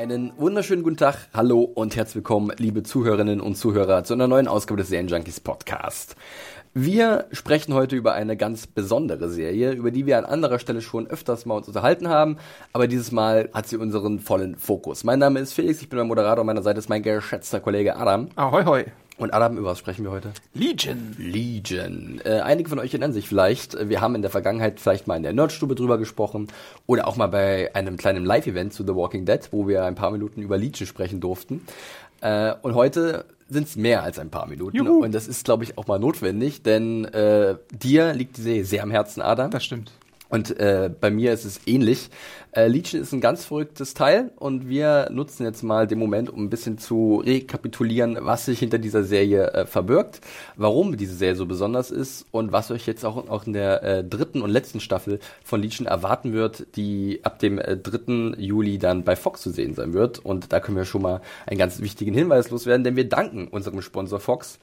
Einen wunderschönen guten Tag, hallo und herzlich willkommen, liebe Zuhörerinnen und Zuhörer, zu einer neuen Ausgabe des Serienjunkies Podcast. Wir sprechen heute über eine ganz besondere Serie, über die wir an anderer Stelle schon öfters mal uns unterhalten haben, aber dieses Mal hat sie unseren vollen Fokus. Mein Name ist Felix, ich bin der Moderator, meiner Seite ist mein geschätzter Kollege Adam. Ahoi, hoi. Und Adam, über was sprechen wir heute? Legion. Legion. Äh, einige von euch erinnern sich vielleicht, äh, wir haben in der Vergangenheit vielleicht mal in der Nerdstube drüber gesprochen oder auch mal bei einem kleinen Live-Event zu The Walking Dead, wo wir ein paar Minuten über Legion sprechen durften. Äh, und heute sind es mehr als ein paar Minuten. Juhu. Und das ist, glaube ich, auch mal notwendig, denn äh, dir liegt die Serie sehr am Herzen, Adam. Das stimmt. Und äh, bei mir ist es ähnlich. Äh, Legion ist ein ganz verrücktes Teil und wir nutzen jetzt mal den Moment, um ein bisschen zu rekapitulieren, was sich hinter dieser Serie äh, verbirgt, warum diese Serie so besonders ist und was euch jetzt auch, auch in der äh, dritten und letzten Staffel von Legion erwarten wird, die ab dem äh, 3. Juli dann bei Fox zu sehen sein wird. Und da können wir schon mal einen ganz wichtigen Hinweis loswerden, denn wir danken unserem Sponsor Fox.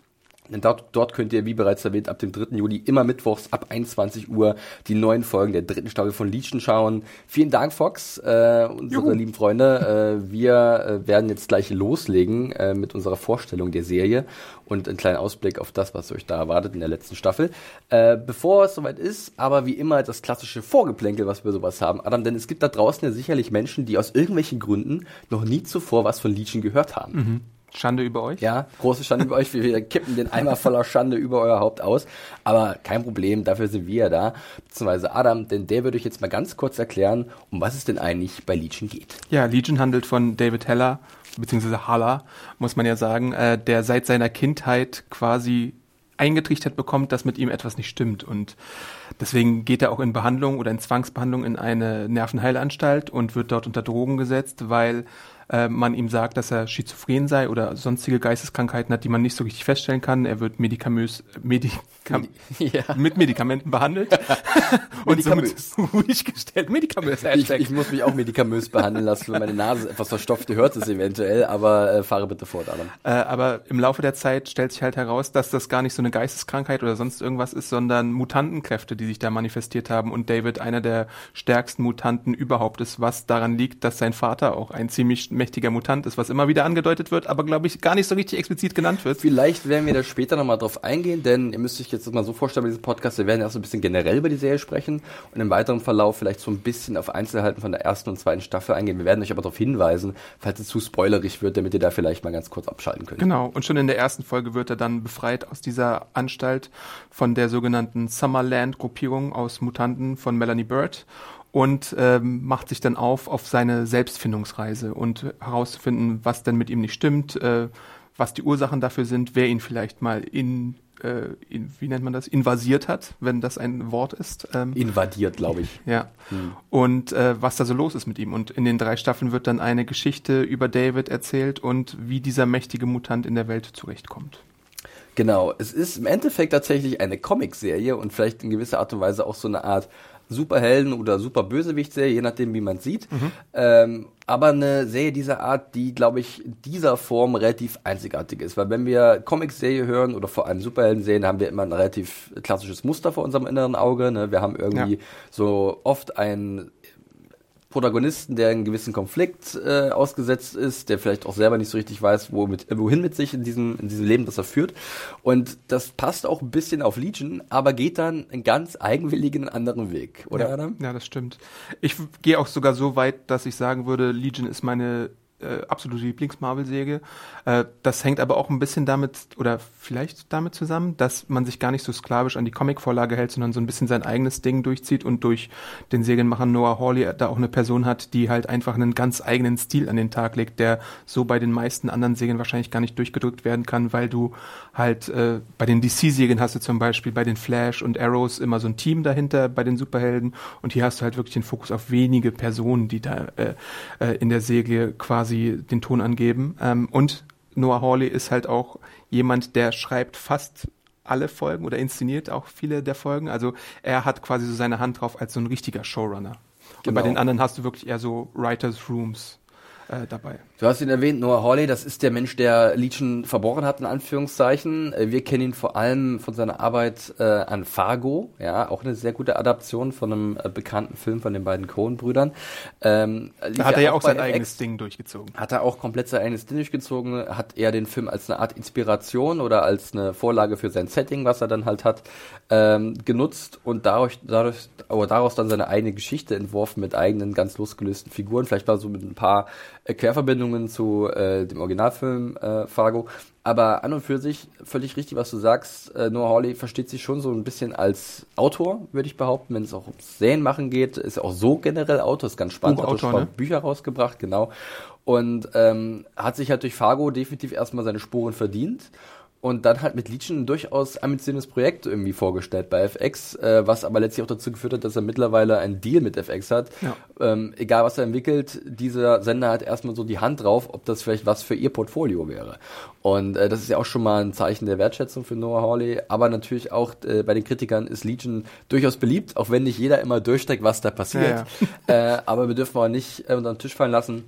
Denn dort, dort könnt ihr, wie bereits erwähnt, ab dem 3. Juli immer mittwochs ab 21 Uhr die neuen Folgen der dritten Staffel von Legion schauen. Vielen Dank, Fox, äh, unsere Juhu. lieben Freunde. Äh, wir äh, werden jetzt gleich loslegen äh, mit unserer Vorstellung der Serie und einen kleinen Ausblick auf das, was euch da erwartet in der letzten Staffel. Äh, bevor es soweit ist, aber wie immer das klassische Vorgeplänkel, was wir sowas haben. Adam, denn es gibt da draußen ja sicherlich Menschen, die aus irgendwelchen Gründen noch nie zuvor was von Legion gehört haben. Schande über euch. Ja, große Schande über euch. Wir, wir kippen den Eimer voller Schande über euer Haupt aus. Aber kein Problem, dafür sind wir ja da. Beziehungsweise Adam, denn der würde euch jetzt mal ganz kurz erklären, um was es denn eigentlich bei Legion geht. Ja, Legion handelt von David Heller, beziehungsweise Haller, muss man ja sagen, äh, der seit seiner Kindheit quasi eingetrichtert bekommt, dass mit ihm etwas nicht stimmt. Und deswegen geht er auch in Behandlung oder in Zwangsbehandlung in eine Nervenheilanstalt und wird dort unter Drogen gesetzt, weil äh, man ihm sagt, dass er schizophren sei oder sonstige Geisteskrankheiten hat, die man nicht so richtig feststellen kann. Er wird medikamös, Medikam Ja. mit Medikamenten behandelt und somit ruhig gestellt. Medikamös, Ich, ich muss mich auch medikamös behandeln lassen, weil meine Nase etwas verstopft. Ihr hört es eventuell, aber äh, fahre bitte fort, Adam. Äh, aber im Laufe der Zeit stellt sich halt heraus, dass das gar nicht so eine Geisteskrankheit oder sonst irgendwas ist, sondern Mutantenkräfte, die sich da manifestiert haben und David einer der stärksten Mutanten überhaupt ist, was daran liegt, dass sein Vater auch ein ziemlich mächtiger Mutant ist, was immer wieder angedeutet wird, aber glaube ich gar nicht so richtig explizit genannt wird. Vielleicht werden wir da später nochmal drauf eingehen, denn ihr müsst euch jetzt mal so vorstellen bei diesem Podcast, wir werden erst so ein bisschen generell über die Serie sprechen und im weiteren Verlauf vielleicht so ein bisschen auf Einzelheiten von der ersten und zweiten Staffel eingehen. Wir werden euch aber darauf hinweisen, falls es zu spoilerig wird, damit ihr da vielleicht mal ganz kurz abschalten könnt. Genau, und schon in der ersten Folge wird er dann befreit aus dieser Anstalt von der sogenannten Summerland-Gruppierung aus Mutanten von Melanie Bird und ähm, macht sich dann auf auf seine Selbstfindungsreise und herauszufinden, was denn mit ihm nicht stimmt, äh, was die Ursachen dafür sind, wer ihn vielleicht mal in, äh, in wie nennt man das, invasiert hat, wenn das ein Wort ist. Ähm, Invadiert, glaube ich. ja. Und äh, was da so los ist mit ihm. Und in den drei Staffeln wird dann eine Geschichte über David erzählt und wie dieser mächtige Mutant in der Welt zurechtkommt. Genau, es ist im Endeffekt tatsächlich eine Comicserie und vielleicht in gewisser Art und Weise auch so eine Art Superhelden- oder Superbösewicht-Serie, je nachdem, wie man sieht. Ähm, aber eine Serie dieser Art, die, glaube ich, in dieser Form relativ einzigartig ist. Weil wenn wir Comicserie hören oder vor allem Superhelden-Serien, haben wir immer ein relativ klassisches Muster vor unserem inneren Auge. Ne? Wir haben irgendwie Ja. so oft ein Protagonisten, der einen gewissen Konflikt äh, ausgesetzt ist, der vielleicht auch selber nicht so richtig weiß, wo mit, wohin mit sich in diesem, in diesem Leben, das er führt. Und das passt auch ein bisschen auf Legion, aber geht dann einen ganz eigenwilligen anderen Weg, oder ja, Adam? Ja, das stimmt. Ich gehe auch sogar so weit, dass ich sagen würde, Legion ist meine äh, absolute Lieblings-Marvel-Serie. Äh, das hängt aber auch ein bisschen damit oder vielleicht damit zusammen, dass man sich gar nicht so sklavisch an die Comic-Vorlage hält, sondern so ein bisschen sein eigenes Ding durchzieht und durch den Serienmacher Noah Hawley da auch eine Person hat, die halt einfach einen ganz eigenen Stil an den Tag legt, der so bei den meisten anderen Serien wahrscheinlich gar nicht durchgedrückt werden kann, weil du halt äh, bei den DC-Serien hast du zum Beispiel bei den Flash und Arrows immer so ein Team dahinter bei den Superhelden und hier hast du halt wirklich den Fokus auf wenige Personen, die da äh, äh, in der Serie quasi den Ton angeben. Ähm, und Noah Hawley ist halt auch jemand, der schreibt fast alle Folgen oder inszeniert auch viele der Folgen. Also er hat quasi so seine Hand drauf als so ein richtiger Showrunner. Genau. Und bei genau. den anderen hast du wirklich eher so Writers Rooms äh, dabei. Du hast ihn erwähnt, Noah Hawley, das ist der Mensch, der Legion verborgen hat, in Anführungszeichen. Äh, wir kennen ihn vor allem von seiner Arbeit äh, an Fargo, ja, auch eine sehr gute Adaption von einem äh, bekannten Film von den beiden Coen-Brüdern. Ähm, da hat er ja auch sein eigenes Ex, Ding durchgezogen. Hat er auch komplett sein eigenes Ding durchgezogen, hat er den Film als eine Art Inspiration oder als eine Vorlage für sein Setting, was er dann halt hat, ähm, genutzt und dadurch, dadurch, aber daraus dann seine eigene Geschichte entworfen mit eigenen ganz losgelösten Figuren, vielleicht mal so mit ein paar äh, Querverbindungen zu äh, dem Originalfilm äh, Fargo. Aber an und für sich völlig richtig, was du sagst. Äh, Noah Hawley versteht sich schon so ein bisschen als Autor, würde ich behaupten, wenn es auch ums Serien machen geht. Ist auch so generell Autor, ist ganz spannend. Hat schon ne? Bücher rausgebracht, genau. Und ähm, hat sich halt durch Fargo definitiv erstmal seine Spuren verdient und dann halt mit Legion ein durchaus ambitioniertes Projekt irgendwie vorgestellt bei FX, äh, was aber letztlich auch dazu geführt hat, dass er mittlerweile einen Deal mit FX hat. Ja. Ähm, egal was er entwickelt, dieser Sender hat erstmal so die Hand drauf, ob das vielleicht was für ihr Portfolio wäre. Und äh, das ist ja auch schon mal ein Zeichen der Wertschätzung für Noah Hawley, aber natürlich auch äh, bei den Kritikern ist Legion durchaus beliebt, auch wenn nicht jeder immer durchsteckt, was da passiert. Ja, ja. äh, aber wir dürfen auch nicht unter den Tisch fallen lassen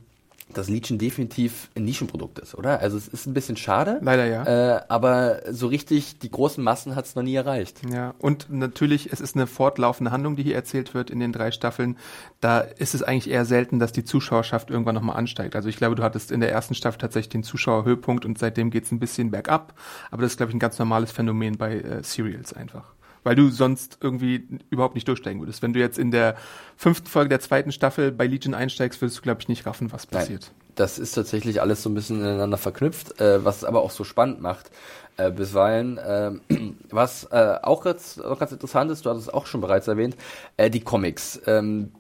dass Legion definitiv ein Nischenprodukt ist, oder? Also es ist ein bisschen schade. Leider ja. Äh, aber so richtig die großen Massen hat es noch nie erreicht. Ja, und natürlich, es ist eine fortlaufende Handlung, die hier erzählt wird in den drei Staffeln. Da ist es eigentlich eher selten, dass die Zuschauerschaft irgendwann nochmal ansteigt. Also ich glaube, du hattest in der ersten Staffel tatsächlich den Zuschauerhöhepunkt und seitdem geht es ein bisschen bergab. Aber das ist, glaube ich, ein ganz normales Phänomen bei äh, Serials einfach weil du sonst irgendwie überhaupt nicht durchsteigen würdest. Wenn du jetzt in der fünften Folge der zweiten Staffel bei Legion einsteigst, würdest du, glaube ich, nicht raffen, was passiert. Nein, das ist tatsächlich alles so ein bisschen ineinander verknüpft, äh, was es aber auch so spannend macht. Äh, bisweilen, äh, was äh, auch ganz, auch ganz interessant ist, du hattest es auch schon bereits erwähnt, äh, die Comics. Ähm,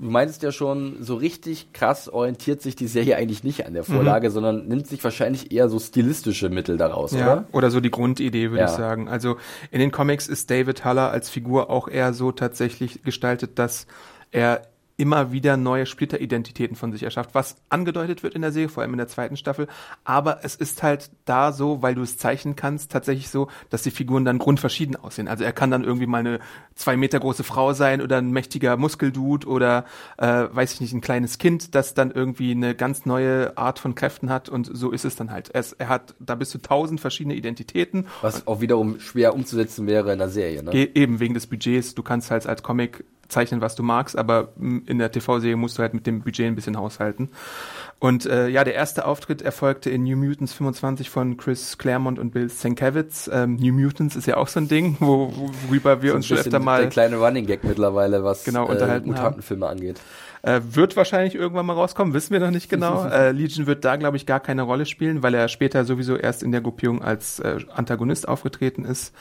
du meintest ja schon, so richtig krass orientiert sich die Serie eigentlich nicht an der Vorlage, mhm. sondern nimmt sich wahrscheinlich eher so stilistische Mittel daraus, ja, oder? Oder so die Grundidee, würde ja. ich sagen. Also in den Comics ist David Haller als Figur auch eher so tatsächlich gestaltet, dass er immer wieder neue Splitteridentitäten von sich erschafft, was angedeutet wird in der Serie, vor allem in der zweiten Staffel. Aber es ist halt da so, weil du es zeichnen kannst, tatsächlich so, dass die Figuren dann grundverschieden aussehen. Also er kann dann irgendwie mal eine zwei Meter große Frau sein oder ein mächtiger Muskeldude oder äh, weiß ich nicht, ein kleines Kind, das dann irgendwie eine ganz neue Art von Kräften hat und so ist es dann halt. Es, er hat da bis zu tausend verschiedene Identitäten. Was auch wiederum schwer umzusetzen wäre in der Serie, ne? Eben wegen des Budgets. Du kannst halt als Comic zeichnen, was du magst, aber in der TV-Serie musst du halt mit dem Budget ein bisschen haushalten. Und äh, ja, der erste Auftritt erfolgte in New Mutants 25 von Chris Claremont und Bill Sienkiewicz. Ähm, New Mutants ist ja auch so ein Ding, wo, worüber wir so uns schon öfter mal... Der kleine Running Gag mittlerweile, was genau, äh, Mutantenfilme angeht. Äh, wird wahrscheinlich irgendwann mal rauskommen, wissen wir noch nicht genau. äh, Legion wird da, glaube ich, gar keine Rolle spielen, weil er später sowieso erst in der Gruppierung als äh, Antagonist aufgetreten ist.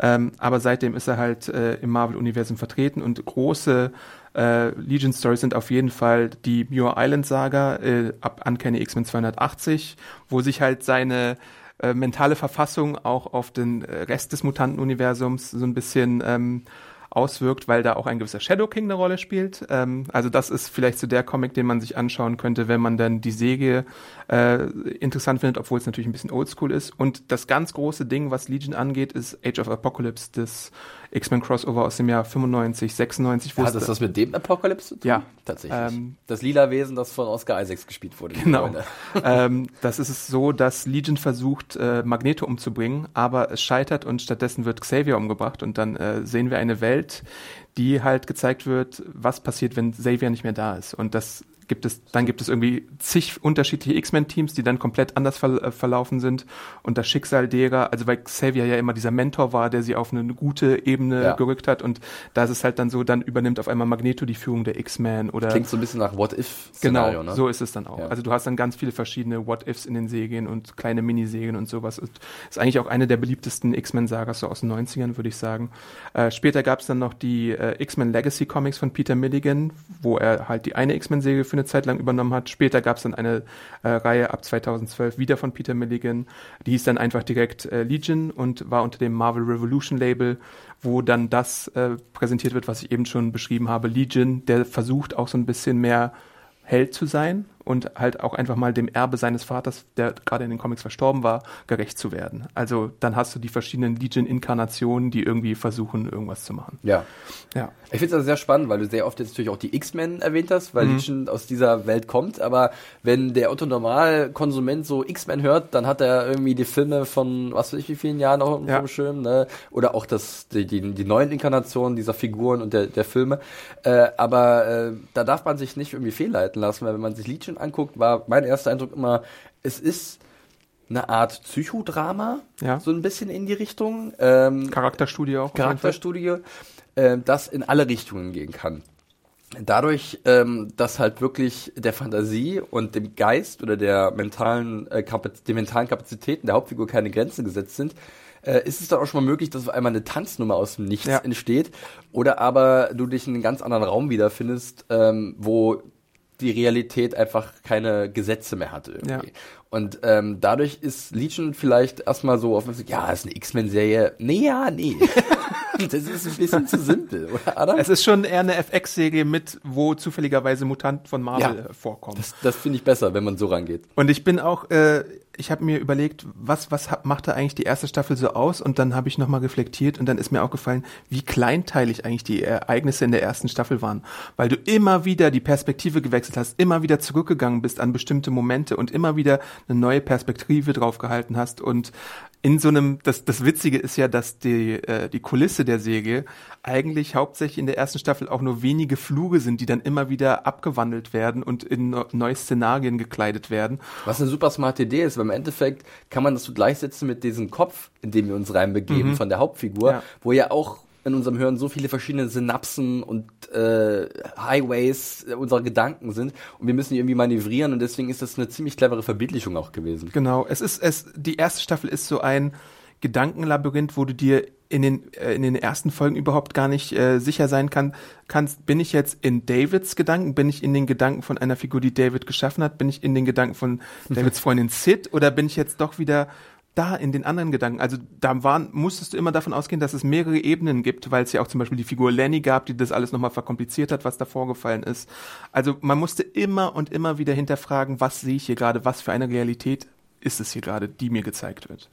Ähm, aber seitdem ist er halt äh, im Marvel-Universum vertreten und große äh, Legion Stories sind auf jeden Fall die Muir Island Saga äh, ab Uncanny X-Men 280, wo sich halt seine mentale Verfassung auch auf den Rest des Mutantenuniversums so ein bisschen ähm, auswirkt, weil da auch ein gewisser Shadow King eine Rolle spielt. Ähm, also das ist vielleicht so der Comic, den man sich anschauen könnte, wenn man dann die Säge äh, interessant findet, obwohl es natürlich ein bisschen oldschool ist. Und das ganz große Ding, was Legion angeht, ist Age of Apocalypse, das X-Men Crossover aus dem Jahr 95, 96. Hat das das mit dem Apocalypse zu tun? Ja. Tatsächlich. Ähm, das lila Wesen, das von Oscar Isaacs gespielt wurde. Genau. ähm, das ist es so, dass Legion versucht, äh, Magneto umzubringen, aber es scheitert und stattdessen wird Xavier umgebracht und dann äh, sehen wir eine Welt, die halt gezeigt wird, was passiert, wenn Xavier nicht mehr da ist. Und das gibt es, dann gibt es irgendwie zig unterschiedliche X-Men-Teams, die dann komplett anders ver äh, verlaufen sind. Und das Schicksal derer, also weil Xavier ja immer dieser Mentor war, der sie auf eine gute Ebene ja. gerückt hat. Und da ist es halt dann so, dann übernimmt auf einmal Magneto die Führung der X-Men oder. Klingt so ein bisschen nach What-If. Genau, ne? so ist es dann auch. Ja. Also du hast dann ganz viele verschiedene What-Ifs in den Serien und kleine Miniserien und sowas. Und ist eigentlich auch eine der beliebtesten X-Men-Sagas so aus den 90ern, würde ich sagen. Äh, später gab es dann noch die äh, X-Men Legacy Comics von Peter Milligan, wo er halt die eine X-Men-Serie für eine Zeit lang übernommen hat. Später gab es dann eine äh, Reihe ab 2012 wieder von Peter Milligan. Die hieß dann einfach direkt äh, Legion und war unter dem Marvel Revolution Label, wo dann das äh, präsentiert wird, was ich eben schon beschrieben habe. Legion, der versucht auch so ein bisschen mehr Held zu sein und halt auch einfach mal dem Erbe seines Vaters, der gerade in den Comics verstorben war, gerecht zu werden. Also dann hast du die verschiedenen Legion-Inkarnationen, die irgendwie versuchen, irgendwas zu machen. Ja. ja. Ich finde es also sehr spannend, weil du sehr oft jetzt natürlich auch die X-Men erwähnt hast, weil mhm. Legion aus dieser Welt kommt, aber wenn der Otto Normal-Konsument so X-Men hört, dann hat er irgendwie die Filme von was weiß ich wie vielen Jahren noch im ja. Schirm, ne? Oder auch das, die, die, die neuen Inkarnationen dieser Figuren und der, der Filme. Äh, aber äh, da darf man sich nicht irgendwie fehlleiten lassen, weil wenn man sich Legion Action anguckt, war mein erster Eindruck immer, es ist eine Art Psychodrama, ja. so ein bisschen in die Richtung. Ähm, Charakterstudie auch. Charakterstudie, äh, das in alle Richtungen gehen kann. Dadurch, ähm, dass halt wirklich der Fantasie und dem Geist oder der mentalen, äh, den mentalen Kapazitäten der Hauptfigur keine Grenzen gesetzt sind, äh, ist es dann auch schon mal möglich, dass auf einmal eine Tanznummer aus dem Nichts ja. entsteht. Oder aber du dich in einem ganz anderen Raum wiederfindest, ähm, wo die Realität einfach keine Gesetze mehr hat irgendwie. Ja. Und ähm, dadurch ist Legion vielleicht erstmal so auf ja, ist eine X-Men-Serie. Nee, ja, nee. das ist ein bisschen zu simpel, oder Adam? Es ist schon eher eine FX-Serie mit, wo zufälligerweise Mutant von Marvel ja, vorkommt. Das, das finde ich besser, wenn man so rangeht. Und ich bin auch, äh, ich habe mir überlegt, was, was machte eigentlich die erste Staffel so aus? Und dann habe ich nochmal reflektiert und dann ist mir auch gefallen, wie kleinteilig eigentlich die Ereignisse in der ersten Staffel waren. Weil du immer wieder die Perspektive gewechselt hast, immer wieder zurückgegangen bist an bestimmte Momente und immer wieder eine neue Perspektive drauf gehalten hast und in so einem, das, das Witzige ist ja, dass die, äh, die Kulisse der Serie eigentlich hauptsächlich in der ersten Staffel auch nur wenige Fluge sind, die dann immer wieder abgewandelt werden und in neue Szenarien gekleidet werden. Was eine super smarte Idee ist, weil im Endeffekt kann man das so gleichsetzen mit diesem Kopf, in dem wir uns reinbegeben mhm. von der Hauptfigur, ja. wo ja auch in unserem Hirn so viele verschiedene Synapsen und äh, Highways unserer Gedanken sind. Und wir müssen die irgendwie manövrieren und deswegen ist das eine ziemlich clevere Verbildlichung auch gewesen. Genau, es ist es die erste Staffel ist so ein Gedankenlabyrinth, wo du dir in den äh, in den ersten Folgen überhaupt gar nicht äh, sicher sein kann, kannst. Bin ich jetzt in Davids Gedanken, bin ich in den Gedanken von einer Figur, die David geschaffen hat, bin ich in den Gedanken von Davids Freundin Sid? Oder bin ich jetzt doch wieder da in den anderen Gedanken, also da waren, musstest du immer davon ausgehen, dass es mehrere Ebenen gibt, weil es ja auch zum Beispiel die Figur Lenny gab, die das alles nochmal verkompliziert hat, was da vorgefallen ist. Also man musste immer und immer wieder hinterfragen, was sehe ich hier gerade, was für eine Realität ist es hier gerade, die mir gezeigt wird.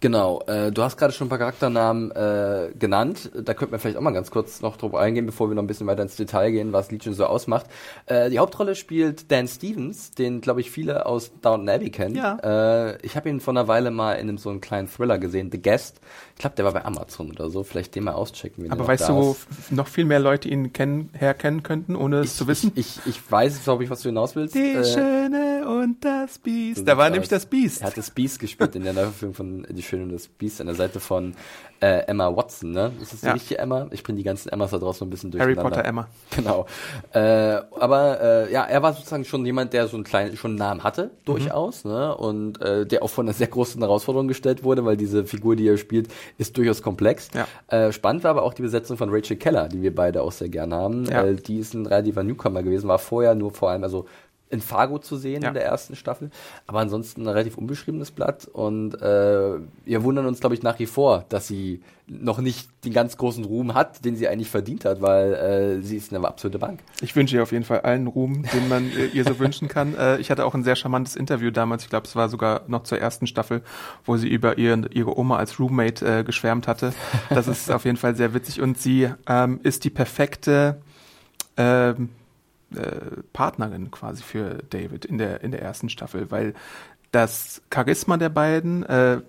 Genau, äh, du hast gerade schon ein paar Charakternamen äh, genannt. Da könnten wir vielleicht auch mal ganz kurz noch drauf eingehen, bevor wir noch ein bisschen weiter ins Detail gehen, was Legion so ausmacht. Äh, die Hauptrolle spielt Dan Stevens, den glaube ich viele aus Downton Abbey kennen. Ja. Äh, ich habe ihn vor einer Weile mal in einem so einen kleinen Thriller gesehen, The Guest. Ich glaube, der war bei Amazon oder so. Vielleicht den mal auschecken. Aber weißt du, wo noch viel mehr Leute ihn kennen, herkennen könnten, ohne es zu wissen? Ich, ich, ich weiß, glaube ich, was du hinaus willst. Die äh, Schöne und das Biest. Da war nämlich das Biest. Er hat das Biest gespielt in der Neuverfilmung von Die Und das Biest an der Seite von äh, Emma Watson, ne? Ist das die ja. richtige Emma? Ich bringe die ganzen Emmas da draußen ein bisschen durcheinander. Harry Potter Emma. Genau. Äh, aber äh, ja, er war sozusagen schon jemand, der so einen kleinen, schon einen Namen hatte, durchaus, mhm. ne? Und äh, der auch von einer sehr großen Herausforderung gestellt wurde, weil diese Figur, die er spielt, ist durchaus komplex. Ja. Äh, spannend war aber auch die Besetzung von Rachel Keller, die wir beide auch sehr gerne haben. Ja. Äh, die ist ein relativer Newcomer gewesen, war vorher nur vor allem, also in Fargo zu sehen ja. in der ersten Staffel. Aber ansonsten ein relativ unbeschriebenes Blatt. Und äh, wir wundern uns, glaube ich, nach wie vor, dass sie noch nicht den ganz großen Ruhm hat, den sie eigentlich verdient hat, weil äh, sie ist eine absolute Bank. Ich wünsche ihr auf jeden Fall allen Ruhm, den man äh, ihr so wünschen kann. Äh, ich hatte auch ein sehr charmantes Interview damals, ich glaube, es war sogar noch zur ersten Staffel, wo sie über ihr, ihre Oma als Roommate äh, geschwärmt hatte. Das ist auf jeden Fall sehr witzig. Und sie ähm, ist die perfekte ähm, äh, Partnerin quasi für David in der, in der ersten Staffel, weil das Charisma der beiden, äh,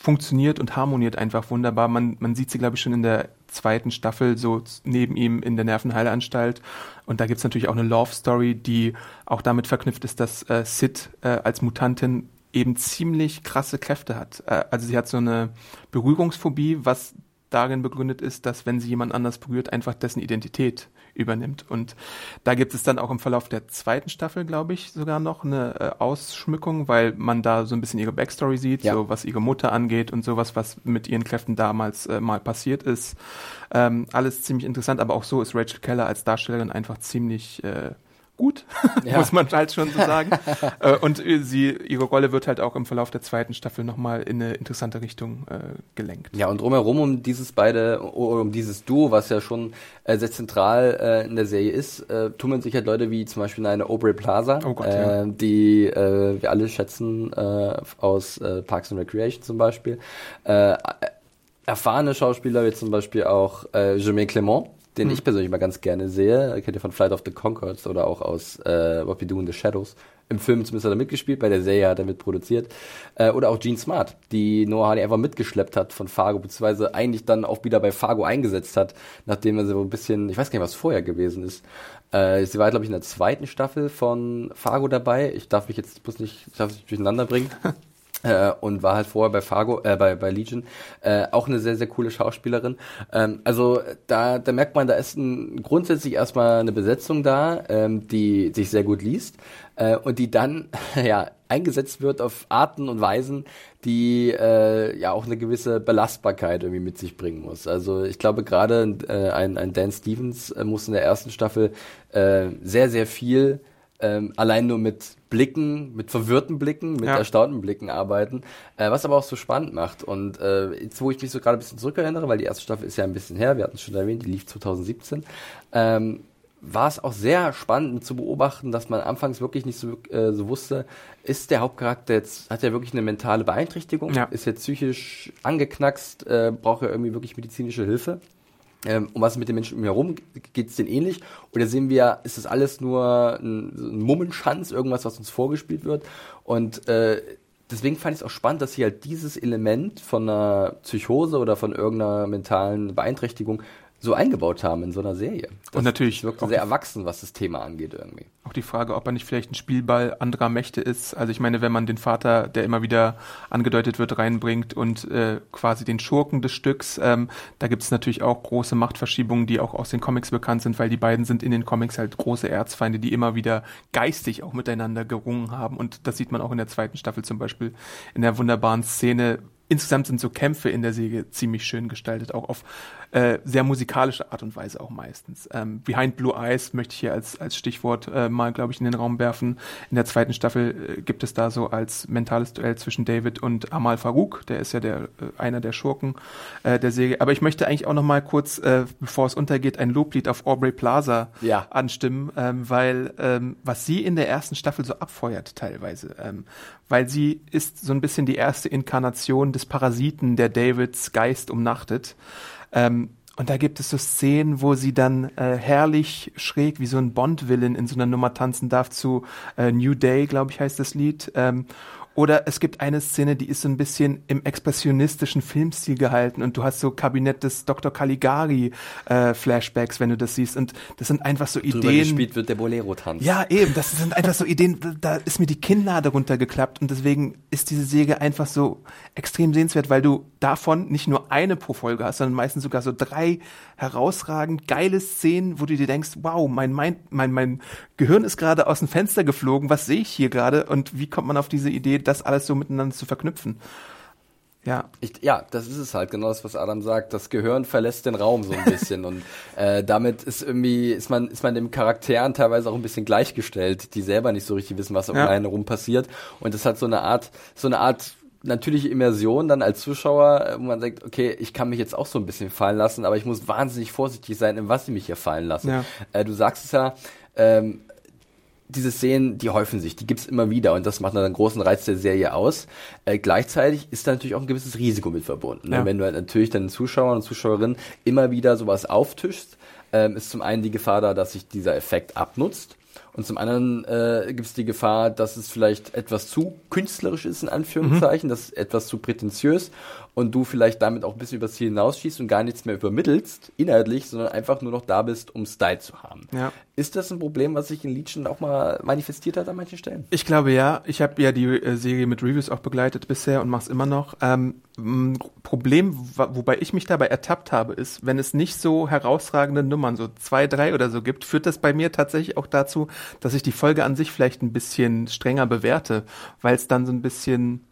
funktioniert und harmoniert einfach wunderbar. Man, man sieht sie, glaube ich, schon in der zweiten Staffel so neben ihm in der Nervenheilanstalt. Und da gibt's natürlich auch eine Love Story, die auch damit verknüpft ist, dass äh, Sid äh, als Mutantin eben ziemlich krasse Kräfte hat. Äh, also sie hat so eine Berührungsphobie, was darin begründet ist, dass wenn sie jemand anders berührt, einfach dessen Identität übernimmt. Und da gibt es dann auch im Verlauf der zweiten Staffel, glaube ich, sogar noch eine äh, Ausschmückung, weil man da so ein bisschen ihre Backstory sieht, ja. so was ihre Mutter angeht und sowas, was mit ihren Kräften damals äh, mal passiert ist. Ähm, alles ziemlich interessant, aber auch so ist Rachel Keller als Darstellerin einfach ziemlich äh, gut, ja. muss man halt schon so sagen. Äh, und sie, ihre Rolle wird halt auch im Verlauf der zweiten Staffel nochmal in eine interessante Richtung äh, gelenkt. Ja, und drumherum um dieses beide, um dieses Duo, was ja schon äh, sehr zentral äh, in der Serie ist, äh, tummeln sich halt Leute wie zum Beispiel eine Aubrey Plaza, oh Gott, ja. Äh, die äh, wir alle schätzen äh, aus äh, Parks and Recreation zum Beispiel. Äh, erfahrene Schauspieler wie zum Beispiel auch äh, Jermaine Clement, den hm. ich persönlich mal ganz gerne sehe. Kennt ihr von Flight of the Concords oder auch aus äh, What We Do in the Shadows. Im Film zumindest hat er mitgespielt, bei der Serie hat er mitproduziert. Äh, oder auch Gene Smart, die Noah Hardy einfach mitgeschleppt hat von Fargo, beziehungsweise eigentlich dann auch wieder bei Fargo eingesetzt hat, nachdem er so ein bisschen, ich weiß gar nicht, was vorher gewesen ist. Äh, sie war, glaube ich, in der zweiten Staffel von Fargo dabei. Ich darf mich jetzt bloß nicht, ich darf nicht durcheinander bringen. Äh, und war halt vorher bei Fargo, äh, bei, bei Legion, äh, auch eine sehr, sehr coole Schauspielerin. Ähm, also da, da merkt man, da ist ein, grundsätzlich erstmal eine Besetzung da, ähm, die sich sehr gut liest äh, und die dann ja eingesetzt wird auf Arten und Weisen, die äh, ja auch eine gewisse Belastbarkeit irgendwie mit sich bringen muss. Also ich glaube gerade äh, ein, ein Dan Stevens äh, muss in der ersten Staffel äh, sehr, sehr viel ähm, allein nur mit Blicken, mit verwirrten Blicken, mit ja. erstaunten Blicken arbeiten, äh, was aber auch so spannend macht. Und äh, jetzt, wo ich mich so gerade ein bisschen zurückerinnere, weil die erste Staffel ist ja ein bisschen her, wir hatten es schon erwähnt, die lief 2017, ähm, war es auch sehr spannend zu beobachten, dass man anfangs wirklich nicht so, äh, so wusste, ist der Hauptcharakter jetzt, hat er wirklich eine mentale Beeinträchtigung, ja. ist er psychisch angeknackst, äh, braucht er irgendwie wirklich medizinische Hilfe? Ähm, und was mit den Menschen um herum geht es denen ähnlich? Oder sehen wir, ist das alles nur ein, ein Mummenschanz, irgendwas, was uns vorgespielt wird? Und äh, deswegen fand ich es auch spannend, dass sie halt dieses Element von einer Psychose oder von irgendeiner mentalen Beeinträchtigung so eingebaut haben in so einer Serie. Das, und natürlich wirkt sehr erwachsen, was das Thema angeht irgendwie. Auch die Frage, ob er nicht vielleicht ein Spielball anderer Mächte ist. Also ich meine, wenn man den Vater, der immer wieder angedeutet wird, reinbringt und äh, quasi den Schurken des Stücks, ähm, da gibt es natürlich auch große Machtverschiebungen, die auch aus den Comics bekannt sind, weil die beiden sind in den Comics halt große Erzfeinde, die immer wieder geistig auch miteinander gerungen haben. Und das sieht man auch in der zweiten Staffel zum Beispiel in der wunderbaren Szene, insgesamt sind so Kämpfe in der Säge ziemlich schön gestaltet, auch auf äh, sehr musikalische Art und Weise auch meistens. Ähm, Behind Blue Eyes möchte ich hier als, als Stichwort äh, mal, glaube ich, in den Raum werfen. In der zweiten Staffel äh, gibt es da so als mentales Duell zwischen David und Amal Farouk, der ist ja der äh, einer der Schurken äh, der Säge. Aber ich möchte eigentlich auch noch mal kurz, äh, bevor es untergeht, ein Loblied auf Aubrey Plaza ja. anstimmen, ähm, weil ähm, was sie in der ersten Staffel so abfeuert teilweise, ähm, weil sie ist so ein bisschen die erste Inkarnation des Parasiten, der Davids Geist umnachtet. Ähm, und da gibt es so Szenen, wo sie dann äh, herrlich schräg wie so ein Bond-Villain in so einer Nummer tanzen darf zu äh, New Day, glaube ich, heißt das Lied. Ähm, oder es gibt eine Szene, die ist so ein bisschen im expressionistischen Filmstil gehalten und du hast so Kabinett des Dr. Caligari äh, Flashbacks, wenn du das siehst. Und das sind einfach so Drüber Ideen. gespielt wird der Bolero-Tanz. Ja, eben. Das sind einfach so Ideen. Da ist mir die Kinnlade runtergeklappt und deswegen ist diese Säge einfach so extrem sehenswert, weil du davon nicht nur eine pro Folge hast, sondern meistens sogar so drei herausragend geile Szenen, wo du dir denkst, wow, mein, mein, mein, mein Gehirn ist gerade aus dem Fenster geflogen, was sehe ich hier gerade und wie kommt man auf diese Idee, das alles so miteinander zu verknüpfen? Ja. Ich, ja, das ist es halt, genau das, was Adam sagt. Das Gehirn verlässt den Raum so ein bisschen und äh, damit ist irgendwie, ist man, ist man dem Charakteren teilweise auch ein bisschen gleichgestellt, die selber nicht so richtig wissen, was um ja. einen herum passiert. Und das hat so eine Art, so eine Art natürliche Immersion dann als Zuschauer, äh, wo man sagt, okay, ich kann mich jetzt auch so ein bisschen fallen lassen, aber ich muss wahnsinnig vorsichtig sein, in was ich mich hier fallen lasse. Ja. Äh, du sagst es ja, ähm, diese Szenen, die häufen sich, die gibt's immer wieder und das macht dann einen großen Reiz der Serie aus. Äh, gleichzeitig ist da natürlich auch ein gewisses Risiko mit verbunden. Ne? Ja. Wenn du halt natürlich dann Zuschauer und Zuschauerinnen immer wieder sowas auftischst, ähm, ist zum einen die Gefahr da, dass sich dieser Effekt abnutzt Und zum anderen äh, gibt es die Gefahr, dass es vielleicht etwas zu künstlerisch ist, in Anführungszeichen, mhm. das ist etwas zu prätentiös und du vielleicht damit auch ein bisschen übers Ziel hinausschießt und gar nichts mehr übermittelst, inhaltlich, sondern einfach nur noch da bist, um Style zu haben. Ja. Ist das ein Problem, was sich in Legion auch mal manifestiert hat an manchen Stellen? Ich glaube ja. Ich habe ja die äh, Serie mit Reviews auch begleitet bisher und mache es immer noch. Ähm, Problem, wobei ich mich dabei ertappt habe, ist, wenn es nicht so herausragende Nummern, so zwei, drei oder so gibt, führt das bei mir tatsächlich auch dazu, dass ich die Folge an sich vielleicht ein bisschen strenger bewerte, weil es dann so ein bisschen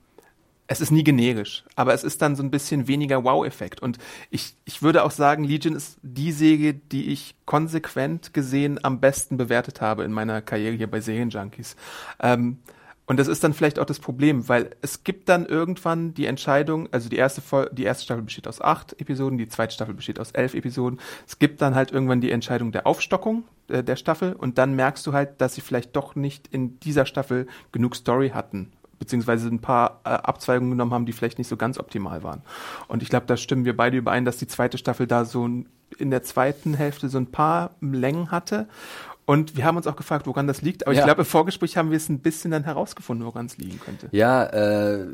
es ist nie generisch, aber es ist dann so ein bisschen weniger Wow-Effekt. Und ich, ich würde auch sagen, Legion ist die Serie, die ich konsequent gesehen am besten bewertet habe in meiner Karriere hier bei Serienjunkies. Ähm, und das ist dann vielleicht auch das Problem, weil es gibt dann irgendwann die Entscheidung, also die erste, Vol die erste Staffel besteht aus acht Episoden, die zweite Staffel besteht aus elf Episoden. Es gibt dann halt irgendwann die Entscheidung der Aufstockung äh, der Staffel und dann merkst du halt, dass sie vielleicht doch nicht in dieser Staffel genug Story hatten beziehungsweise ein paar äh, Abzweigungen genommen haben, die vielleicht nicht so ganz optimal waren. Und ich glaube, da stimmen wir beide überein, dass die zweite Staffel da so in der zweiten Hälfte so ein paar Längen hatte. Und wir haben uns auch gefragt, woran das liegt. Aber ja. ich glaube, im Vorgespräch haben wir es ein bisschen dann herausgefunden, woran es liegen könnte. Ja, äh,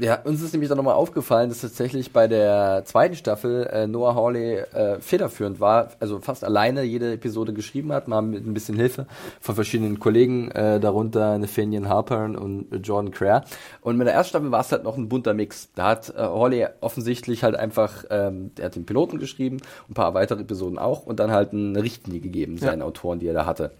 ja, uns ist nämlich dann nochmal aufgefallen, dass tatsächlich bei der zweiten Staffel äh, Noah Hawley äh, federführend war, also fast alleine jede Episode geschrieben hat, mal mit ein bisschen Hilfe von verschiedenen Kollegen, äh, darunter Nathaniel Harper und Jordan Crair. Und mit der ersten Staffel war es halt noch ein bunter Mix. Da hat äh, Hawley offensichtlich halt einfach, ähm, der hat den Piloten geschrieben, ein paar weitere Episoden auch und dann halt eine Richtlinie gegeben, seinen ja. Autoren, die er da hatte.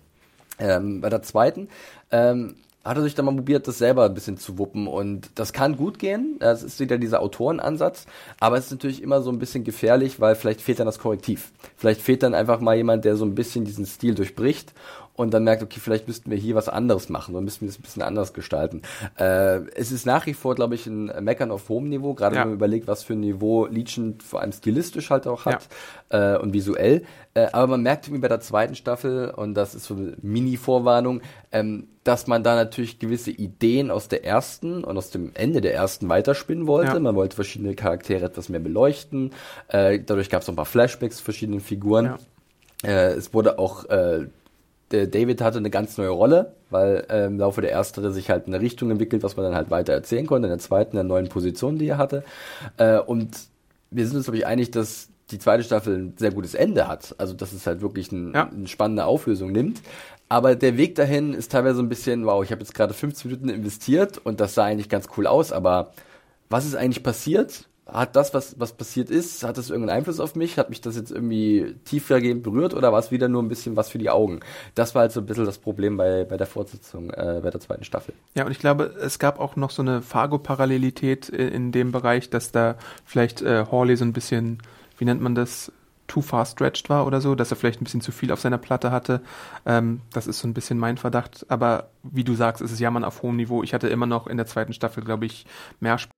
Ähm, bei der zweiten ähm, hat er sich dann mal probiert, das selber ein bisschen zu wuppen. Und das kann gut gehen. Das ist wieder dieser Autorenansatz. Aber es ist natürlich immer so ein bisschen gefährlich, weil vielleicht fehlt dann das Korrektiv. Vielleicht fehlt dann einfach mal jemand, der so ein bisschen diesen Stil durchbricht und dann merkt, okay, vielleicht müssten wir hier was anderes machen oder müssten wir das ein bisschen anders gestalten. Äh, es ist nach wie vor, glaube ich, ein Meckern auf hohem Niveau, gerade ja. wenn man überlegt, was für ein Niveau Legion vor allem stilistisch halt auch hat ja. äh, und visuell. Äh, aber man merkt irgendwie bei der zweiten Staffel, und das ist so eine Mini-Vorwarnung, ähm, dass man da natürlich gewisse Ideen aus der ersten und aus dem Ende der ersten weiterspinnen wollte. Ja. Man wollte verschiedene Charaktere etwas mehr beleuchten. Äh, dadurch gab es noch ein paar Flashbacks zu verschiedenen Figuren. Äh, es wurde auch äh, der David hatte eine ganz neue Rolle, weil äh, im Laufe der ersten sich halt eine Richtung entwickelt, was man dann halt weiter erzählen konnte, in der zweiten, in der neuen Position, die er hatte. Äh, und wir sind uns, glaube ich, einig, dass die zweite Staffel ein sehr gutes Ende hat. Also, dass es halt wirklich ein, ja. eine spannende Auflösung nimmt. Aber der Weg dahin ist teilweise ein bisschen, wow, ich habe jetzt gerade 15 Minuten investiert und das sah eigentlich ganz cool aus, aber was ist eigentlich passiert? Hat das, was, was passiert ist, hat das irgendeinen Einfluss auf mich? Hat mich das jetzt irgendwie tiefergehend berührt oder war es wieder nur ein bisschen was für die Augen? Das war halt so ein bisschen das Problem bei, bei der Fortsetzung, äh, bei der zweiten Staffel. Ja, und ich glaube, es gab auch noch so eine Fargo-Parallelität in, in, dem Bereich, dass da vielleicht äh, Hawley so ein bisschen, wie nennt man das, too far stretched war oder so, dass er vielleicht ein bisschen zu viel auf seiner Platte hatte. Ähm, das ist so ein bisschen mein Verdacht. Aber wie du sagst, ist es Jammern auf hohem Niveau. Ich hatte immer noch in der zweiten Staffel, glaube ich, mehr Spaß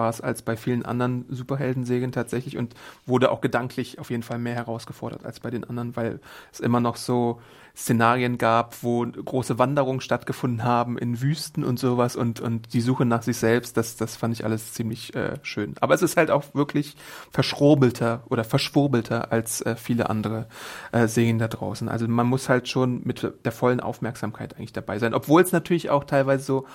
Spaß als bei vielen anderen Superhelden-Serien tatsächlich und wurde auch gedanklich auf jeden Fall mehr herausgefordert als bei den anderen, weil es immer noch so Szenarien gab, wo große Wanderungen stattgefunden haben in Wüsten und sowas und, und die Suche nach sich selbst, das, das fand ich alles ziemlich äh, schön. Aber es ist halt auch wirklich verschrobelter oder verschwurbelter als äh, viele andere äh, Serien da draußen. Also man muss halt schon mit der vollen Aufmerksamkeit eigentlich dabei sein, obwohl es natürlich auch teilweise so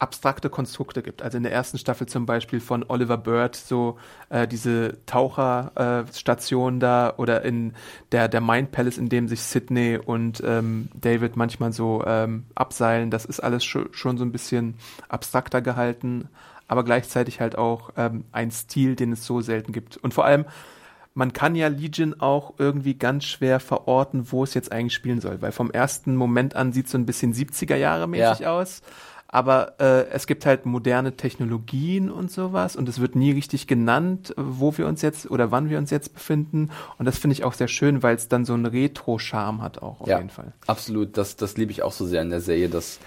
abstrakte Konstrukte gibt. Also in der ersten Staffel zum Beispiel von Oliver Bird so äh, diese Taucherstation äh, da oder in der der Mind Palace, in dem sich Sydney und ähm, David manchmal so ähm, abseilen. Das ist alles schon, schon so ein bisschen abstrakter gehalten, aber gleichzeitig halt auch ähm, ein Stil, den es so selten gibt. Und vor allem man kann ja Legion auch irgendwie ganz schwer verorten, wo es jetzt eigentlich spielen soll, weil vom ersten Moment an sieht es so ein bisschen 70er Jahre mäßig ja. aus aber äh, es gibt halt moderne Technologien und sowas und es wird nie richtig genannt, wo wir uns jetzt oder wann wir uns jetzt befinden und das finde ich auch sehr schön, weil es dann so einen Retro-Charme hat auch auf ja, jeden Fall. Absolut, das, das liebe ich auch so sehr in der Serie, dass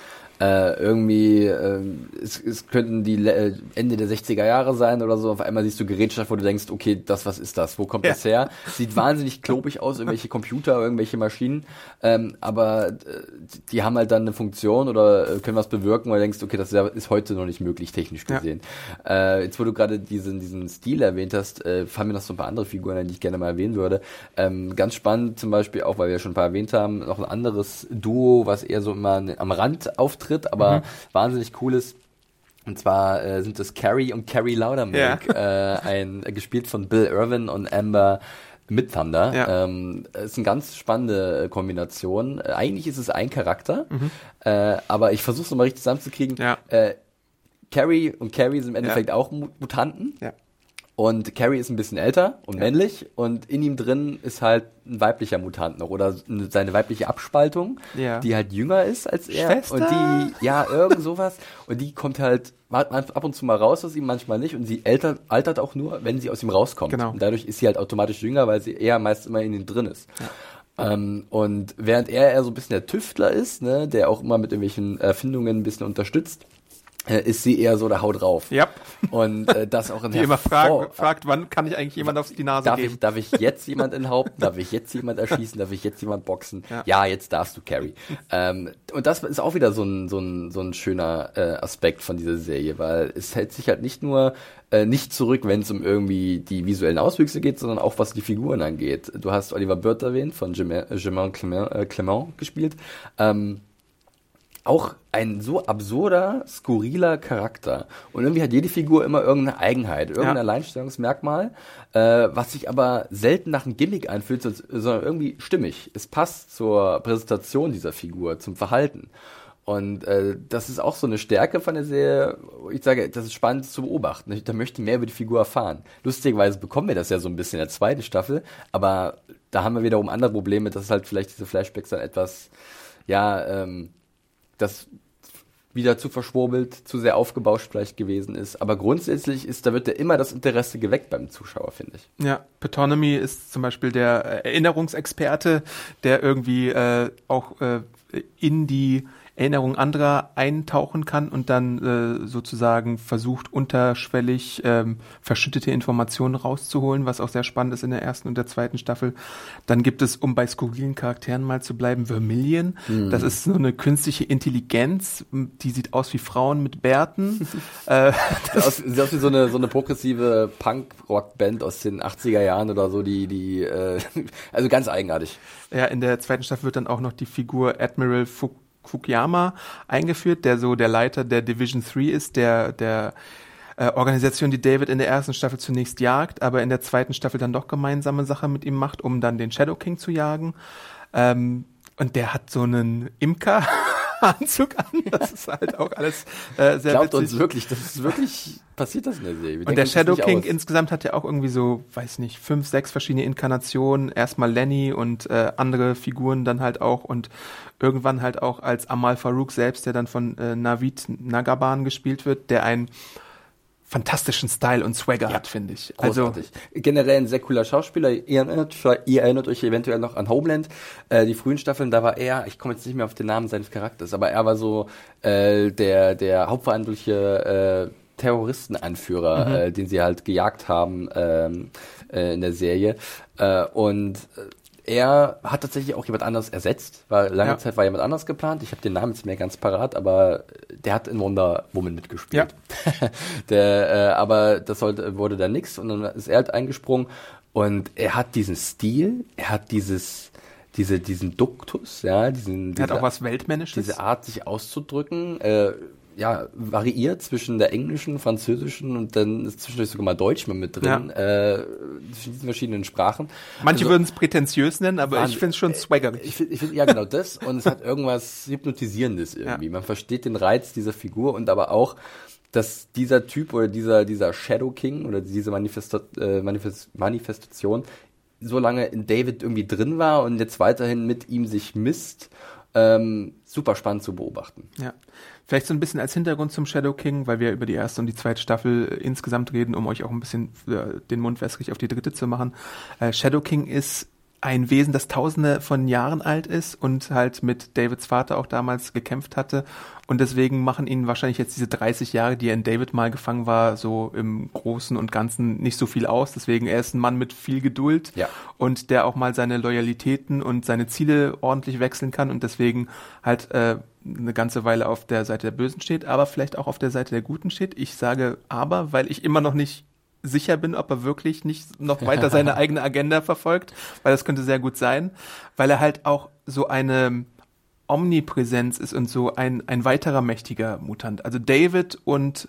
äh, irgendwie, äh, es, es könnten die äh, Ende der 60er Jahre sein oder so. Auf einmal siehst du Gerätschaft, wo du denkst, okay, das, was ist das? Wo kommt ja. das her? Sieht wahnsinnig klobig aus, irgendwelche Computer, irgendwelche Maschinen. Ähm, aber äh, die haben halt dann eine Funktion oder äh, können was bewirken, weil du denkst, okay, das ist heute noch nicht möglich, technisch gesehen. Ja. Äh, jetzt, wo du gerade diesen, diesen Stil erwähnt hast, äh, fallen mir noch so ein paar andere Figuren, die ich gerne mal erwähnen würde. Ähm, ganz spannend zum Beispiel auch, weil wir ja schon ein paar erwähnt haben, noch ein anderes Duo, was eher so immer am Rand auftritt auftritt, aber mhm. wahnsinnig cool ist. Und zwar äh, sind es Carrie und Carrie Laudermilk, ja. äh, ein äh, gespielt von Bill Irwin und Amber mit Thunder. Ja. Ähm, ist eine ganz spannende Kombination. Äh, eigentlich ist es ein Charakter, mhm. äh, aber ich versuche es nochmal richtig zusammenzukriegen. Ja. Äh, Carrie und Carrie sind im Endeffekt ja. auch Mutanten. Ja. Und Carrie ist ein bisschen älter und ja. männlich und in ihm drin ist halt ein weiblicher Mutant noch oder seine weibliche Abspaltung, ja. die halt jünger ist als er. Schwester? Und die, ja, irgend sowas. Und die kommt halt ab und zu mal raus aus ihm, manchmal nicht. Und sie altert, altert auch nur, wenn sie aus ihm rauskommt. Genau. Und dadurch ist sie halt automatisch jünger, weil sie eher meist immer in ihm drin ist. Ja. Ähm, und während er eher so ein bisschen der Tüftler ist, ne, der auch immer mit irgendwelchen Erfindungen ein bisschen unterstützt, ist sie eher so der Haut drauf. Ja. Und äh, das auch in Die immer fragt, fragt, wann kann ich eigentlich jemand auf die Nase darf geben? Ich, darf ich jetzt jemand enthaupten? darf ich jetzt jemand erschießen? Darf ich jetzt jemand boxen? Ja, ja jetzt darfst du, Carrie. ähm, und das ist auch wieder so ein, so ein, so ein schöner äh, Aspekt von dieser Serie, weil es hält sich halt nicht nur äh, nicht zurück, wenn es um irgendwie die visuellen Auswüchse geht, sondern auch was die Figuren angeht. Du hast Oliver Bird erwähnt, von Germain Clement, äh, Clement gespielt. Ähm, auch ein so absurder, skurriler Charakter. Und irgendwie hat jede Figur immer irgendeine Eigenheit, irgendein ja. Alleinstellungsmerkmal, äh, was sich aber selten nach einem Gimmick anfühlt, sondern irgendwie stimmig. Es passt zur Präsentation dieser Figur, zum Verhalten. Und äh, das ist auch so eine Stärke von der Serie. Ich sage, das ist spannend zu beobachten. Ich, da möchte ich mehr über die Figur erfahren. Lustigerweise bekommen wir das ja so ein bisschen in der zweiten Staffel, aber da haben wir wiederum andere Probleme, dass halt vielleicht diese Flashbacks dann etwas, ja, ähm, das wieder zu verschwurbelt, zu sehr aufgebauscht vielleicht gewesen ist. Aber grundsätzlich ist, da wird ja immer das Interesse geweckt beim Zuschauer, finde ich. Ja, Petonomy ist zum Beispiel der Erinnerungsexperte, der irgendwie äh, auch äh, in die Erinnerungen anderer eintauchen kann und dann äh, sozusagen versucht, unterschwellig ähm, verschüttete Informationen rauszuholen, was auch sehr spannend ist in der ersten und der zweiten Staffel. Dann gibt es, um bei skurrilen Charakteren mal zu bleiben, Vermilion. Mhm. Das ist so eine künstliche Intelligenz, die sieht aus wie Frauen mit Bärten. äh, das sieht aus wie so eine, so eine progressive Punk-Rock-Band aus den 80er Jahren oder so, die, die, äh, also ganz eigenartig. Ja, in der zweiten Staffel wird dann auch noch die Figur Admiral Fuk Fukuyama eingeführt, der so der Leiter der Division 3 ist, der, der äh, Organisation, die David in der ersten Staffel zunächst jagt, aber in der zweiten Staffel dann doch gemeinsame Sache mit ihm macht, um dann den Shadow King zu jagen. Ähm, und der hat so einen Imker. Anzug an. Das ist halt auch alles äh, sehr Glaubt witzig. uns wirklich, das ist wirklich, passiert das in der Serie. Wir und der Shadow King aus. insgesamt hat ja auch irgendwie so, weiß nicht, fünf, sechs verschiedene Inkarnationen. Erstmal Lenny und äh, andere Figuren dann halt auch und irgendwann halt auch als Amal Farouk selbst, der dann von äh, Navid Nagaban gespielt wird, der ein fantastischen Style und Swagger ja, hat, finde ich. Also großartig. Also generell ein sehr cooler Schauspieler. Ihr erinnert, ihr erinnert euch eventuell noch an Homeland, äh, die frühen Staffeln. Da war er, ich komme jetzt nicht mehr auf den Namen seines Charakters, aber er war so äh, der der hauptverantwortliche äh, Terroristenanführer, mhm. äh, den sie halt gejagt haben ähm, äh, in der Serie. Äh, und äh, er hat tatsächlich auch jemand anderes ersetzt, weil lange ja. Zeit war jemand anders geplant. Ich habe den Namen jetzt mehr ganz parat, aber der hat in Wonder Woman mitgespielt. Ja. der, äh, aber das sollte, wurde dann nix und dann ist er halt eingesprungen und er hat diesen Stil, er hat dieses diese, diesen Duktus, ja, diesen, er hat auch was Weltmännisches. Diese Art, sich auszudrücken, äh, ja, variiert zwischen der englischen, französischen und dann ist zwischendurch sogar mal Deutsch mal mit drin, ja. äh, zwischen diesen verschiedenen Sprachen. Manche also, würden es prätentiös nennen, aber Mann, ich finde es schon swaggerig. Ich finde, ich find, ja genau das und es hat irgendwas Hypnotisierendes irgendwie. Ja. Man versteht den Reiz dieser Figur und aber auch, dass dieser Typ oder dieser, dieser Shadow King oder diese Manifesta äh, Manifest Manifestation so lange in David irgendwie drin war und jetzt weiterhin mit ihm sich misst ähm, super spannend zu beobachten. Ja. Vielleicht so ein bisschen als Hintergrund zum Shadow King, weil wir über die erste und die zweite Staffel äh, insgesamt reden, um euch auch ein bisschen äh, den Mund wässrig auf die dritte zu machen. Äh, Shadow King ist ein Wesen, das tausende von Jahren alt ist und halt mit Davids Vater auch damals gekämpft hatte. Und deswegen machen ihn wahrscheinlich jetzt diese 30 Jahre, die er in David mal gefangen war, so im Großen und Ganzen nicht so viel aus. Deswegen er ist ein Mann mit viel Geduld Ja. und der auch mal seine Loyalitäten und seine Ziele ordentlich wechseln kann und deswegen halt äh, eine ganze Weile auf der Seite der Bösen steht, aber vielleicht auch auf der Seite der Guten steht. Ich sage aber, weil ich immer noch nicht sicher bin, ob er wirklich nicht noch weiter seine eigene Agenda verfolgt, weil das könnte sehr gut sein, weil er halt auch so eine Omnipräsenz ist und so ein, ein weiterer mächtiger Mutant. Also David und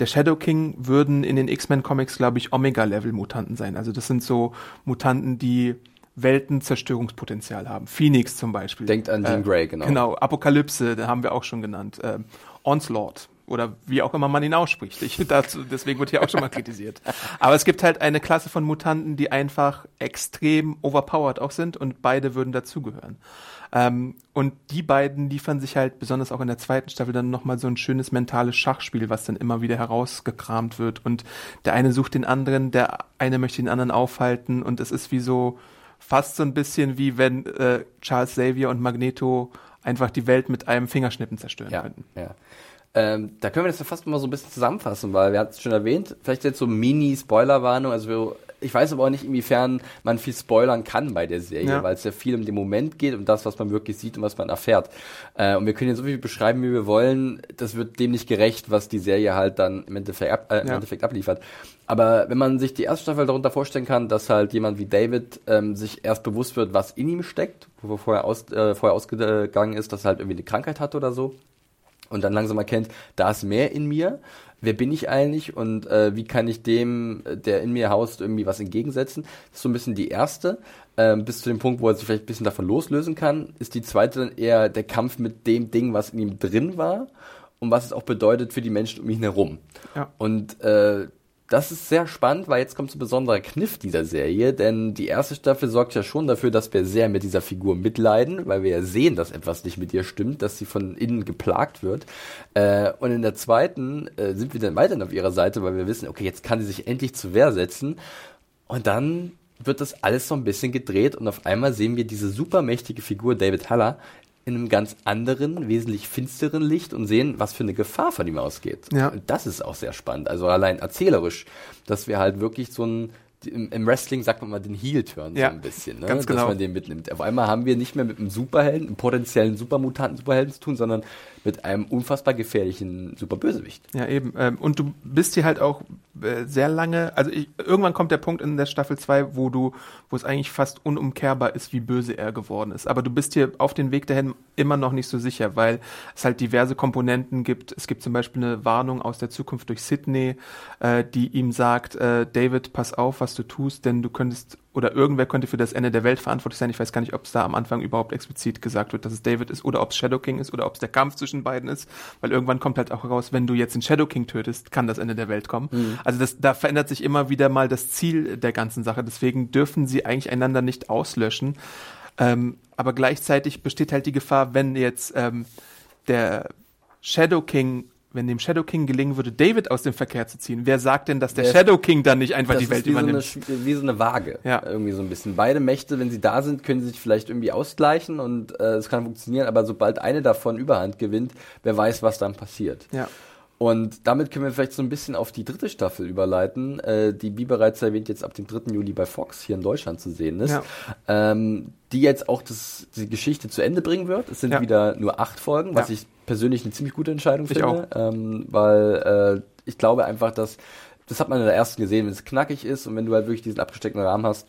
der Shadow King würden in den X-Men Comics, glaube ich, Omega-Level-Mutanten sein. Also das sind so Mutanten, die Weltenzerstörungspotenzial haben. Phoenix zum Beispiel. Denkt an Jean Grey, genau. Genau, Apokalypse, da haben wir auch schon genannt. Ähm, Onslaught oder wie auch immer man ihn ausspricht. Ich, dazu, deswegen wird hier auch schon mal kritisiert. Aber es gibt halt eine Klasse von Mutanten, die einfach extrem overpowered auch sind und beide würden dazugehören. Ähm, und die beiden liefern sich halt besonders auch in der zweiten Staffel dann nochmal so ein schönes mentales Schachspiel, was dann immer wieder herausgekramt wird. Und der eine sucht den anderen, der eine möchte den anderen aufhalten und es ist wie so fast so ein bisschen wie wenn äh, Charles Xavier und Magneto einfach die Welt mit einem Fingerschnippen zerstören Ja, könnten. ja. Ähm, da können wir das ja fast mal so ein bisschen zusammenfassen, weil wir hatten es schon erwähnt, vielleicht jetzt so Mini-Spoiler-Warnung, also wir, ich weiß aber auch nicht, inwiefern man viel spoilern kann bei der Serie, Ja. weil es ja viel um den Moment geht, um das, was man wirklich sieht und was man erfährt. Äh, und wir können ja so viel beschreiben, wie wir wollen, das wird dem nicht gerecht, was die Serie halt dann im Endeffekt, ab, äh, im Ja. Endeffekt abliefert. Aber wenn man sich die erste Staffel darunter vorstellen kann, dass halt jemand wie David ähm, sich erst bewusst wird, was in ihm steckt, wo er vorher, aus, äh, vorher ausgegangen ist, dass er halt irgendwie eine Krankheit hat oder so, und dann langsam erkennt, da ist mehr in mir. Wer bin ich eigentlich und äh, wie kann ich dem, der in mir haust, irgendwie was entgegensetzen? Das ist so ein bisschen die erste. Ähm, bis zu dem Punkt, wo er sich vielleicht ein bisschen davon loslösen kann, ist die zweite dann eher der Kampf mit dem Ding, was in ihm drin war und was es auch bedeutet für die Menschen um ihn herum. Ja. Und äh, das ist sehr spannend, weil jetzt kommt ein besonderer Kniff dieser Serie, denn die erste Staffel sorgt ja schon dafür, dass wir sehr mit dieser Figur mitleiden, weil wir ja sehen, dass etwas nicht mit ihr stimmt, dass sie von innen geplagt wird. Äh, und in der zweiten äh, sind wir dann weiterhin auf ihrer Seite, weil wir wissen, okay, jetzt kann sie sich endlich zur Wehr setzen. Und dann wird das alles so ein bisschen gedreht und auf einmal sehen wir diese supermächtige Figur David Haller in einem ganz anderen, wesentlich finsteren Licht und sehen, was für eine Gefahr von ihm ausgeht. Ja. Und das ist auch sehr spannend. Also allein erzählerisch, dass wir halt wirklich so ein im, Wrestling sagt man mal den Heel-Turn Ja, so ein bisschen, ne? ganz dass genau. man den mitnimmt. Auf einmal haben wir nicht mehr mit einem Superhelden, einem potenziellen Supermutanten, Superhelden zu tun, sondern mit einem unfassbar gefährlichen Superbösewicht. Ja, eben. Ähm, und du bist hier halt auch äh, sehr lange, also ich, irgendwann kommt der Punkt in der Staffel 2, wo du, wo es eigentlich fast unumkehrbar ist, wie böse er geworden ist. Aber du bist hier auf den Weg dahin immer noch nicht so sicher, weil es halt diverse Komponenten gibt. Es gibt zum Beispiel eine Warnung aus der Zukunft durch Sydney, äh, die ihm sagt, äh, David, pass auf, was du tust, denn du könntest oder irgendwer könnte für das Ende der Welt verantwortlich sein. Ich weiß gar nicht, ob es da am Anfang überhaupt explizit gesagt wird, dass es David ist oder ob es Shadow King ist oder ob es der Kampf zwischen beiden ist, weil irgendwann kommt halt auch heraus, wenn du jetzt den Shadow King tötest, kann das Ende der Welt kommen. Also das, da verändert sich immer wieder mal das Ziel der ganzen Sache. Deswegen dürfen sie eigentlich einander nicht auslöschen. Ähm, aber gleichzeitig besteht halt die Gefahr, wenn jetzt ähm, der Shadow King wenn dem Shadow King gelingen würde, David aus dem Verkehr zu ziehen, wer sagt denn, dass der Der- Shadow King dann nicht einfach die Welt wie so, eine, übernimmt? Wie so eine Waage. Ja. Irgendwie so ein bisschen. Beide Mächte, wenn sie da sind, können sie sich vielleicht irgendwie ausgleichen und äh, es kann funktionieren, aber sobald eine davon Überhand gewinnt, wer weiß, was dann passiert. ja. Und damit können wir vielleicht so ein bisschen auf die dritte Staffel überleiten, äh, die wie bereits erwähnt jetzt ab dem 3. Juli bei Fox hier in Deutschland zu sehen ist. Ja. Ähm, die jetzt auch das, die Geschichte zu Ende bringen wird. Es sind Ja. wieder nur acht Folgen, was Ja. ich persönlich eine ziemlich gute Entscheidung Ich finde. Ähm, weil äh, ich glaube einfach, dass das hat man in der ersten gesehen, wenn es knackig ist und wenn du halt wirklich diesen abgesteckten Rahmen hast,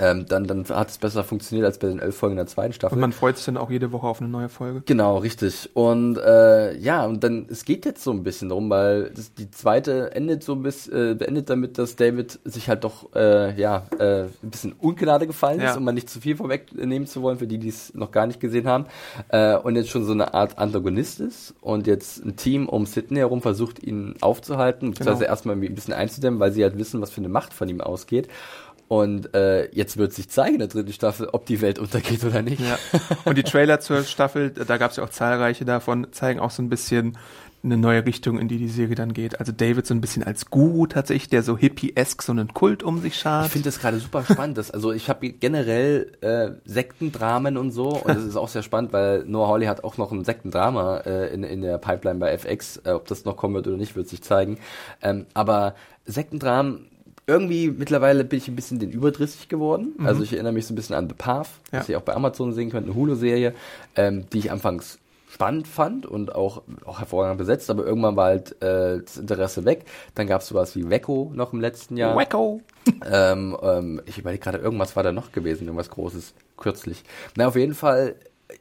ähm, dann, dann hat es besser funktioniert als bei den elf Folgen der zweiten Staffel. Und man freut sich dann auch jede Woche auf eine neue Folge. Genau, richtig. Und äh, ja, und dann, es geht jetzt so ein bisschen darum, weil das, die zweite endet so ein bisschen, äh, beendet damit, dass David sich halt doch, äh, ja, äh, ein bisschen Ungnade gefallen Ja. ist, um mal nicht zu viel vorwegnehmen zu wollen, für die, die es noch gar nicht gesehen haben. Äh, und jetzt schon so eine Art Antagonist ist und jetzt ein Team um Sydney herum versucht, ihn aufzuhalten, beziehungsweise Genau. erstmal ein bisschen einzudämmen, weil sie halt wissen, was für eine Macht von ihm ausgeht. Und äh, jetzt wird sich zeigen in der dritten Staffel, ob die Welt untergeht oder nicht. Ja. Und die Trailer zur Staffel, da gab es ja auch zahlreiche davon, zeigen auch so ein bisschen eine neue Richtung, in die die Serie dann geht. Also David so ein bisschen als Guru tatsächlich, der so hippie-esk so einen Kult um sich schart. Ich finde das gerade super spannend. Das, also ich habe generell äh, Sektendramen und so und das ist auch sehr spannend, weil Noah Hawley hat auch noch ein Sektendrama äh, in, in der Pipeline bei FX. Äh, ob das noch kommen wird oder nicht, wird sich zeigen. Ähm, aber Sektendramen irgendwie mittlerweile bin ich ein bisschen den überdrüssig geworden. Mhm. Also ich erinnere mich so ein bisschen an The Path, ja. was ihr auch bei Amazon sehen könnt, eine Hulu-Serie, ähm, die ich anfangs spannend fand und auch, auch hervorragend besetzt, aber irgendwann war halt äh, das Interesse weg. Dann gab es sowas wie Wecko noch im letzten Jahr. Wecko! ähm, ähm, ich überlege gerade, irgendwas war da noch gewesen, irgendwas Großes, kürzlich. Na, auf jeden Fall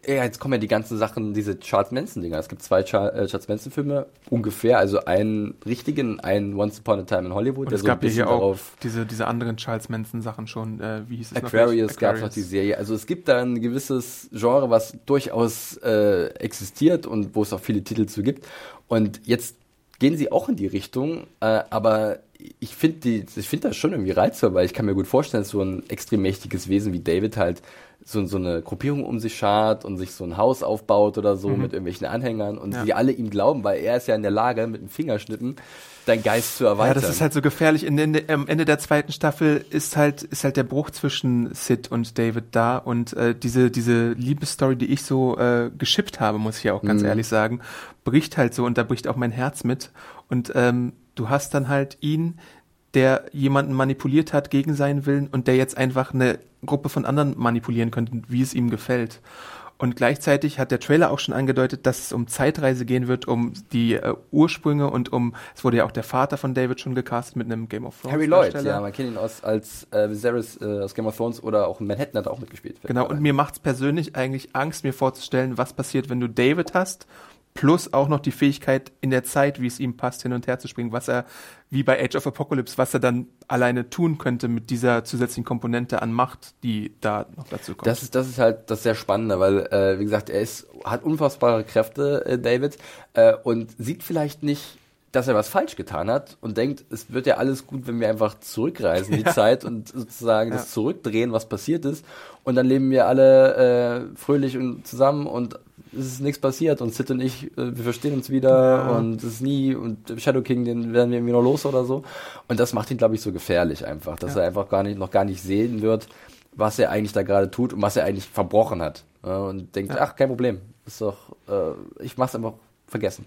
ja, jetzt kommen ja die ganzen Sachen, diese Charles Manson-Dinger. Es gibt zwei Char äh, Charles Manson-Filme ungefähr, also einen richtigen, einen Once Upon a Time in Hollywood. Und es gab ja hier auch diese, diese anderen Charles Manson-Sachen schon, äh, wie hieß es Aquarius, gab es noch die Serie. Also es gibt da ein gewisses Genre, was durchaus äh, existiert und wo es auch viele Titel zu gibt. Und jetzt gehen sie auch in die Richtung, äh, aber ich finde die, ich finde das schon irgendwie reizvoll, weil ich kann mir gut vorstellen, dass so ein extrem mächtiges Wesen wie David halt so, so eine Gruppierung um sich schart und sich so ein Haus aufbaut oder so mhm. mit irgendwelchen Anhängern und ja. die alle ihm glauben, weil er ist ja in der Lage, mit dem Fingerschnippen dein Geist zu erweitern. Ja, das ist halt so gefährlich. In, in, am Ende der zweiten Staffel ist halt, ist halt der Bruch zwischen Sid und David da und äh, diese, diese Liebesstory, die ich so äh, geschippt habe, muss ich ja auch ganz mhm. ehrlich sagen, bricht halt so und da bricht auch mein Herz mit. Und ähm, du hast dann halt ihn, der jemanden manipuliert hat gegen seinen Willen und der jetzt einfach eine Gruppe von anderen manipulieren könnte, wie es ihm gefällt. Und gleichzeitig hat der Trailer auch schon angedeutet, dass es um Zeitreise gehen wird, um die äh, Ursprünge und um, es wurde ja auch der Vater von David schon gecastet mit einem Game of Thrones. Harry Lloyd, ja, man kennt ihn aus, als äh, Viserys äh, aus Game of Thrones oder auch in Manhattan hat er auch mitgespielt. Genau, und mir macht es persönlich eigentlich Angst, mir vorzustellen, was passiert, wenn du David hast plus auch noch die Fähigkeit in der Zeit, wie es ihm passt, hin und her zu springen, was er, wie bei Age of Apocalypse, was er dann alleine tun könnte mit dieser zusätzlichen Komponente an Macht, die da noch dazu kommt. Das ist, das ist halt das sehr Spannende, weil, äh, wie gesagt, er ist, hat unfassbare Kräfte, äh, David, äh, und sieht vielleicht nicht dass er was falsch getan hat und denkt, es wird ja alles gut, wenn wir einfach zurückreisen, die ja. Zeit und sozusagen ja. das zurückdrehen, was passiert ist. Und dann leben wir alle äh, fröhlich und zusammen und es ist nichts passiert und Sid und ich, äh, wir verstehen uns wieder ja. und es ist nie und Shadow King, den werden wir irgendwie noch los oder so. Und das macht ihn, glaube ich, so gefährlich einfach, dass er einfach gar nicht, noch gar nicht sehen wird, was er eigentlich da gerade tut und was er eigentlich verbrochen hat. und denkt, ach, kein Problem, ist doch, äh, ich mach's einfach vergessen.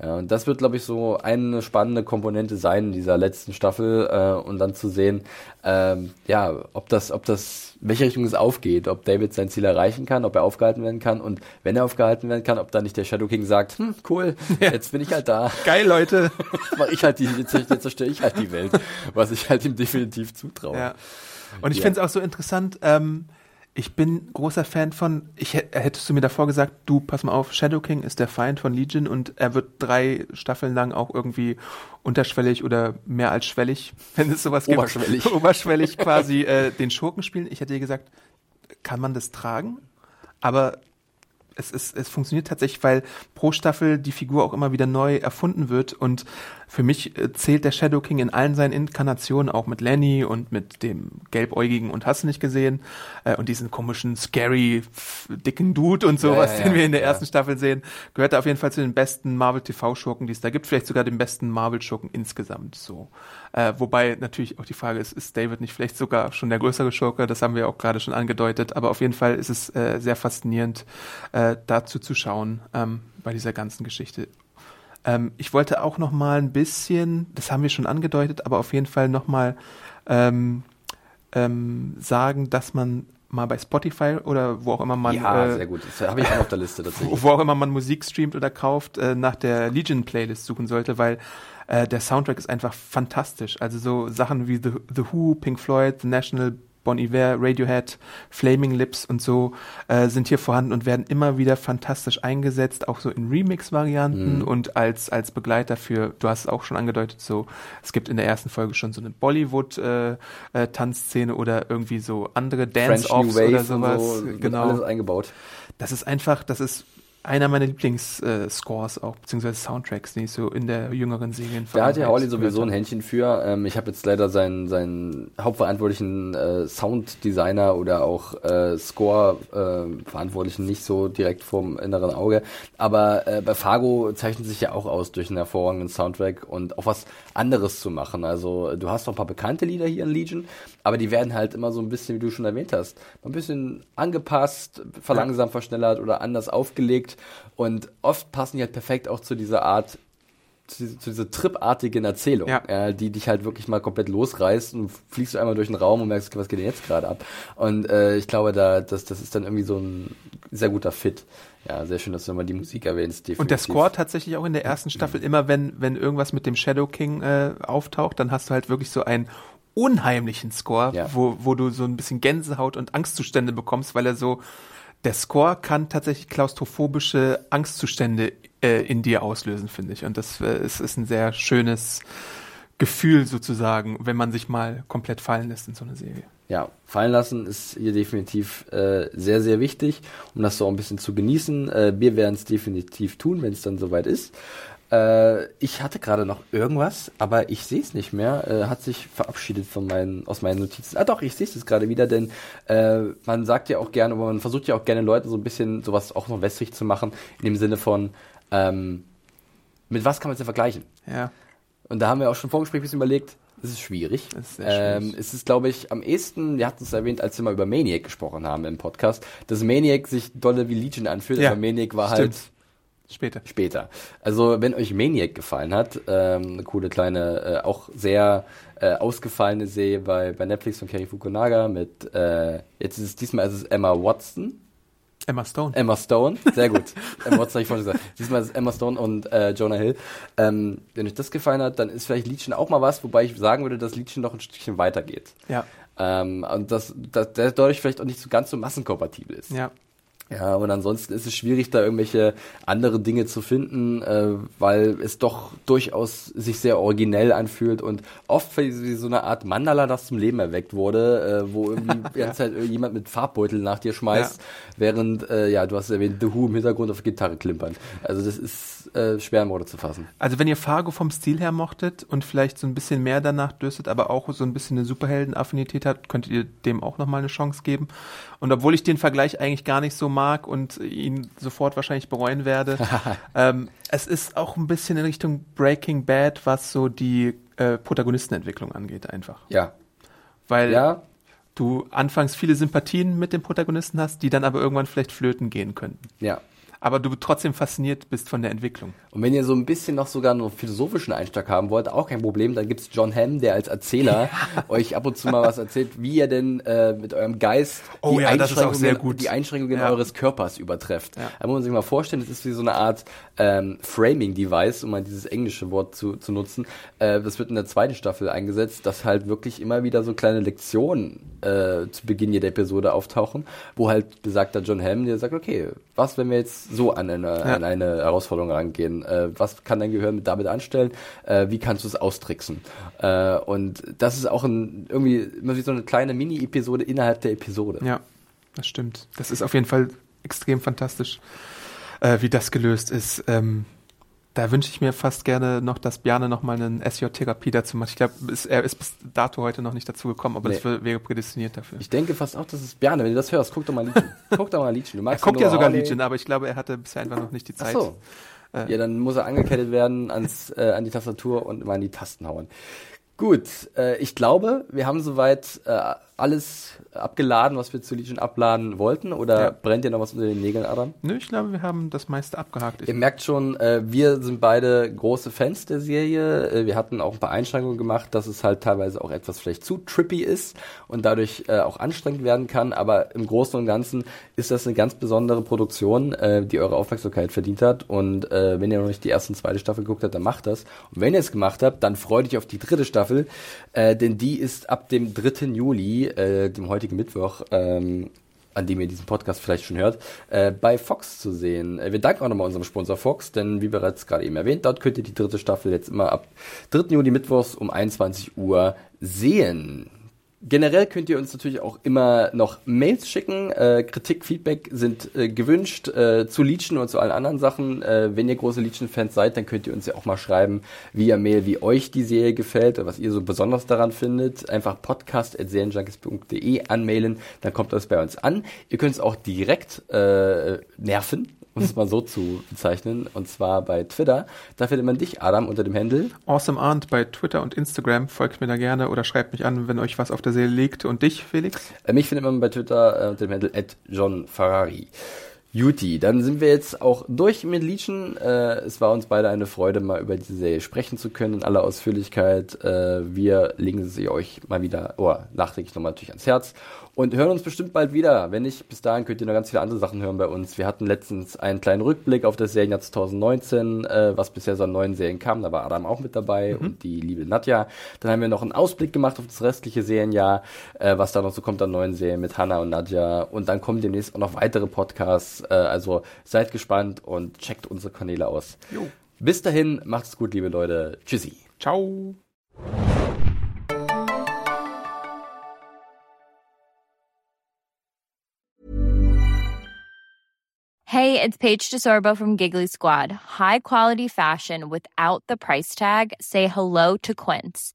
Ja, und das wird, glaube ich, so eine spannende Komponente sein in dieser letzten Staffel äh, und dann zu sehen, ähm, ja, ob das, ob das, welche Richtung es aufgeht, ob David sein Ziel erreichen kann, ob er aufgehalten werden kann und wenn er aufgehalten werden kann, ob dann nicht der Shadow King sagt, hm, cool, ja. jetzt bin ich halt da. Geil, Leute. Mach ich halt die, jetzt, jetzt zerstöre ich halt die Welt, was ich halt ihm definitiv zutraue. Ja. Und ich ja. finde es auch so interessant, ähm, ich bin großer Fan von, ich hättest du mir davor gesagt, du, pass mal auf, Shadow King ist der Feind von Legion und er wird drei Staffeln lang auch irgendwie unterschwellig oder mehr als schwellig, wenn es sowas gibt. Oberschwellig. Oberschwellig quasi äh, den Schurken spielen. Ich hätte dir gesagt, kann man das tragen? Aber es, es, es funktioniert tatsächlich, weil pro Staffel die Figur auch immer wieder neu erfunden wird und für mich äh, zählt der Shadow King in allen seinen Inkarnationen, auch mit Lenny und mit dem Gelbäugigen und hast du nicht gesehen äh, und diesen komischen, scary, dicken Dude und sowas, ja, ja, den wir in der ja. ersten Staffel sehen, gehört er auf jeden Fall zu den besten Marvel TV-Schurken, die es da gibt, vielleicht sogar den besten Marvel-Schurken insgesamt so. Äh, wobei natürlich auch die Frage ist, ist David nicht vielleicht sogar schon der größere Schurke? Das haben wir auch gerade schon angedeutet, aber auf jeden Fall ist es äh, sehr faszinierend, äh, dazu zu schauen ähm, bei dieser ganzen Geschichte. Ähm, ich wollte auch noch mal ein bisschen, das haben wir schon angedeutet, aber auf jeden Fall noch mal ähm, ähm, sagen, dass man mal bei Spotify oder wo auch immer man ja äh, sehr gut das habe ich auch auf der Liste tatsächlich wo auch immer man Musik streamt oder kauft äh, nach der Legion Playlist suchen sollte weil äh, der Soundtrack ist einfach fantastisch also so Sachen wie The, The Who Pink Floyd The National Bon Iver, Radiohead, Flaming Lips und so äh, sind hier vorhanden und werden immer wieder fantastisch eingesetzt, auch so in Remix-Varianten mhm. und als, als Begleiter für, du hast es auch schon angedeutet, so, es gibt in der ersten Folge schon so eine Bollywood-Tanzszene äh, äh, oder irgendwie so andere Dance-Offs oder sowas. So, genau. Alles eingebaut. Das ist einfach, das ist einer meiner Lieblingsscores auch, beziehungsweise Soundtracks, die ich so in der jüngeren Serien Da hat ja Howley sowieso ein Händchen für. Ähm, ich habe jetzt leider seinen, seinen hauptverantwortlichen äh, Sounddesigner oder auch äh, Score-Verantwortlichen nicht so direkt vorm inneren Auge. Aber äh, bei Fargo zeichnet sich ja auch aus durch einen hervorragenden Soundtrack und auch was anderes zu machen. Also du hast noch ein paar bekannte Lieder hier in Legion, aber die werden halt immer so ein bisschen, wie du schon erwähnt hast, ein bisschen angepasst, verlangsamt, verschnellert oder anders aufgelegt und oft passen die halt perfekt auch zu dieser Art zu, zu dieser tripartigen Erzählung, Ja. äh, die dich halt wirklich mal komplett losreißt und fliegst du einmal durch den Raum und merkst, okay, was geht denn jetzt gerade ab? Und äh, ich glaube, da das, das ist dann irgendwie so ein sehr guter Fit. Ja, sehr schön, dass du nochmal die Musik erwähnst. Und der definitiv. Score tatsächlich auch in der ersten Staffel, immer wenn, wenn irgendwas mit dem Shadow King äh, auftaucht, dann hast du halt wirklich so einen unheimlichen Score, Ja. wo, wo du so ein bisschen Gänsehaut und Angstzustände bekommst, weil er so, der Score kann tatsächlich klaustrophobische Angstzustände äh, in dir auslösen, finde ich. Und das äh, ist, ist ein sehr schönes Gefühl sozusagen, wenn man sich mal komplett fallen lässt in so eine Serie. Ja, fallen lassen ist hier definitiv äh, sehr, sehr wichtig, um das so ein bisschen zu genießen. Äh, wir werden es definitiv tun, wenn es dann soweit ist. Äh, ich hatte gerade noch irgendwas, aber ich sehe es nicht mehr. Äh, hat sich verabschiedet von meinen, aus meinen Notizen. Ah doch, ich sehe es gerade wieder, denn äh, man sagt ja auch gerne, aber man versucht ja auch gerne Leuten so ein bisschen sowas auch noch wässrig zu machen, in dem Sinne von, ähm, mit was kann man es denn vergleichen? Ja. Und da haben wir auch schon im Vorgespräch ein bisschen überlegt, es ist schwierig. Es ist sehr ähm, schwierig. es ist, glaube ich, am ehesten, wir hatten es erwähnt, als wir mal über Maniac gesprochen haben im Podcast, dass Maniac sich dolle wie Legion anfühlt, Ja, aber Maniac war stimmt. halt Später. später. Also wenn euch Maniac gefallen hat, ähm, eine coole kleine, äh, auch sehr äh, ausgefallene Serie bei, bei Netflix von Kerry Fukunaga mit, äh, jetzt ist es diesmal ist es Emma Watson, Emma Stone. Emma Stone, sehr gut. Emma Watson habe ich vorhin gesagt. Diesmal ist es Emma Stone und äh, Jonah Hill. Ähm, wenn euch das gefallen hat, dann ist vielleicht Legion auch mal was, wobei ich sagen würde, dass Legion noch ein Stückchen weitergeht. ja. Ähm, und dass der dadurch vielleicht auch nicht so ganz so massenkompatibel ist. Ja. Ja, und ansonsten ist es schwierig, da irgendwelche andere Dinge zu finden, äh, weil es doch durchaus sich sehr originell anfühlt und oft wie so eine Art Mandala, das zum Leben erweckt wurde, äh, wo irgendwie die ganze Zeit jemand mit Farbbeutel nach dir schmeißt, während, äh, ja, du hast erwähnt, The Who im Hintergrund auf Gitarre klimpern. Also das ist äh, schwer in Worte zu fassen. Also wenn ihr Fargo vom Stil her mochtet und vielleicht so ein bisschen mehr danach dürstet, aber auch so ein bisschen eine Superhelden-Affinität habt, könntet ihr dem auch nochmal eine Chance geben. Und obwohl ich den Vergleich eigentlich gar nicht so mag und ihn sofort wahrscheinlich bereuen werde, ähm, es ist auch ein bisschen in Richtung Breaking Bad, was so die äh, Protagonistenentwicklung angeht einfach. Ja. Weil Ja, du anfangs viele Sympathien mit dem Protagonisten hast, die dann aber irgendwann vielleicht flöten gehen könnten. ja. Aber du trotzdem fasziniert bist von der Entwicklung. Und wenn ihr so ein bisschen noch sogar einen philosophischen Einstieg haben wollt, auch kein Problem, dann gibt's John Hamm, der als Erzähler euch ab und zu mal was erzählt, wie ihr denn äh, mit eurem Geist Oh die, ja, Einschränkungen, sehr gut. die Einschränkungen Ja. eures Körpers übertrefft. Ja. Da muss man sich mal vorstellen, das ist wie so eine Art ähm, Framing-Device, um mal dieses englische Wort zu, zu nutzen. Äh, das wird in der zweiten Staffel eingesetzt, dass halt wirklich immer wieder so kleine Lektionen äh, zu Beginn jeder Episode auftauchen, wo halt besagter John Hamm, der sagt, okay, was, wenn wir jetzt so an eine, Ja. an eine Herausforderung rangehen? Äh, was kann dein Gehirn mit damit anstellen? Äh, wie kannst du es austricksen? Äh, und das ist auch ein, irgendwie immer wie so eine kleine Mini-Episode innerhalb der Episode. Ja, das stimmt. Das ist auf jeden Fall extrem fantastisch, äh, wie das gelöst ist. Ähm, da wünsche ich mir fast gerne noch, dass Bjarne noch mal eine SJ-Therapie dazu macht. Ich glaube, er ist bis dato heute noch nicht dazu gekommen, aber das Nee. wär- wäre prädestiniert dafür. Ich denke fast auch, das ist Bjarne. Wenn du das hörst, guck doch mal Legion. guck doch mal Legion. Du Er guckt ja sogar. Legion, aber ich glaube, er hatte bisher einfach noch nicht die Ach Zeit. so. Äh. Ja, dann muss er angekettet werden ans, äh, an die Tastatur und immer an die Tasten hauen. Gut, äh, ich glaube, wir haben soweit äh, alles abgeladen, was wir zu Legion abladen wollten. Oder Ja. brennt dir noch was unter den Nägeln, Adam? Nö, ich glaube, wir haben das meiste abgehakt. Ihr merkt schon, äh, wir sind beide große Fans der Serie. Äh, wir hatten auch ein paar Einschränkungen gemacht, dass es halt teilweise auch etwas vielleicht zu trippy ist und dadurch äh, auch anstrengend werden kann. Aber im Großen und Ganzen ist das eine ganz besondere Produktion, äh, die eure Aufmerksamkeit verdient hat. Und äh, wenn ihr noch nicht die erste und zweite Staffel geguckt habt, dann macht das. Und wenn ihr es gemacht habt, dann freut euch auf die dritte Staffel, äh, denn die ist ab dem 3. Juli, äh, dem heutigen Mittwoch, ähm, an dem ihr diesen Podcast vielleicht schon hört, äh, bei Fox zu sehen. Äh, wir danken auch nochmal unserem Sponsor Fox, denn wie bereits gerade eben erwähnt, dort könnt ihr die dritte Staffel jetzt immer ab 3. Juli Mittwochs um 21 Uhr sehen. Generell könnt ihr uns natürlich auch immer noch Mails schicken. Äh, Kritik, Feedback sind äh, gewünscht äh, zu Legion und zu allen anderen Sachen. Äh, wenn ihr große Legion-Fans seid, dann könnt ihr uns ja auch mal schreiben via Mail, wie euch die Serie gefällt oder was ihr so besonders daran findet. Einfach podcast.serienjunkies.de anmailen, dann kommt das bei uns an. Ihr könnt es auch direkt äh, nerven um es mal so zu bezeichnen, und zwar bei Twitter. Da findet man dich, Adam, unter dem Handle. Awesome Arndt bei Twitter und Instagram. Folgt mir da gerne oder schreibt mich an, wenn euch was auf der Seele liegt. Und dich, Felix? Äh, mich findet man bei Twitter äh, unter dem Handle at John Ferrari. Juti, dann sind wir jetzt auch durch mit Legion. Äh, es war uns beide eine Freude, mal über diese Serie sprechen zu können in aller Ausführlichkeit. Äh, wir legen sie euch mal wieder, oh, nachträglich nochmal natürlich ans Herz und hören uns bestimmt bald wieder. Wenn nicht, bis dahin könnt ihr noch ganz viele andere Sachen hören bei uns. Wir hatten letztens einen kleinen Rückblick auf das Serienjahr 2019, äh, was bisher so an neuen Serien kam. Da war Adam auch mit dabei mhm. und die liebe Nadja. Dann haben wir noch einen Ausblick gemacht auf das restliche Serienjahr, äh, was da noch so kommt an neuen Serien mit Hannah und Nadja. Und dann kommen demnächst auch noch weitere Podcasts. Äh, also seid gespannt und checkt unsere Kanäle aus. Jo. Bis dahin, macht's gut, liebe Leute. Tschüssi. Ciao. Hey, it's Paige DeSorbo from Giggly Squad. High quality fashion without the price tag. Say hello to Quince.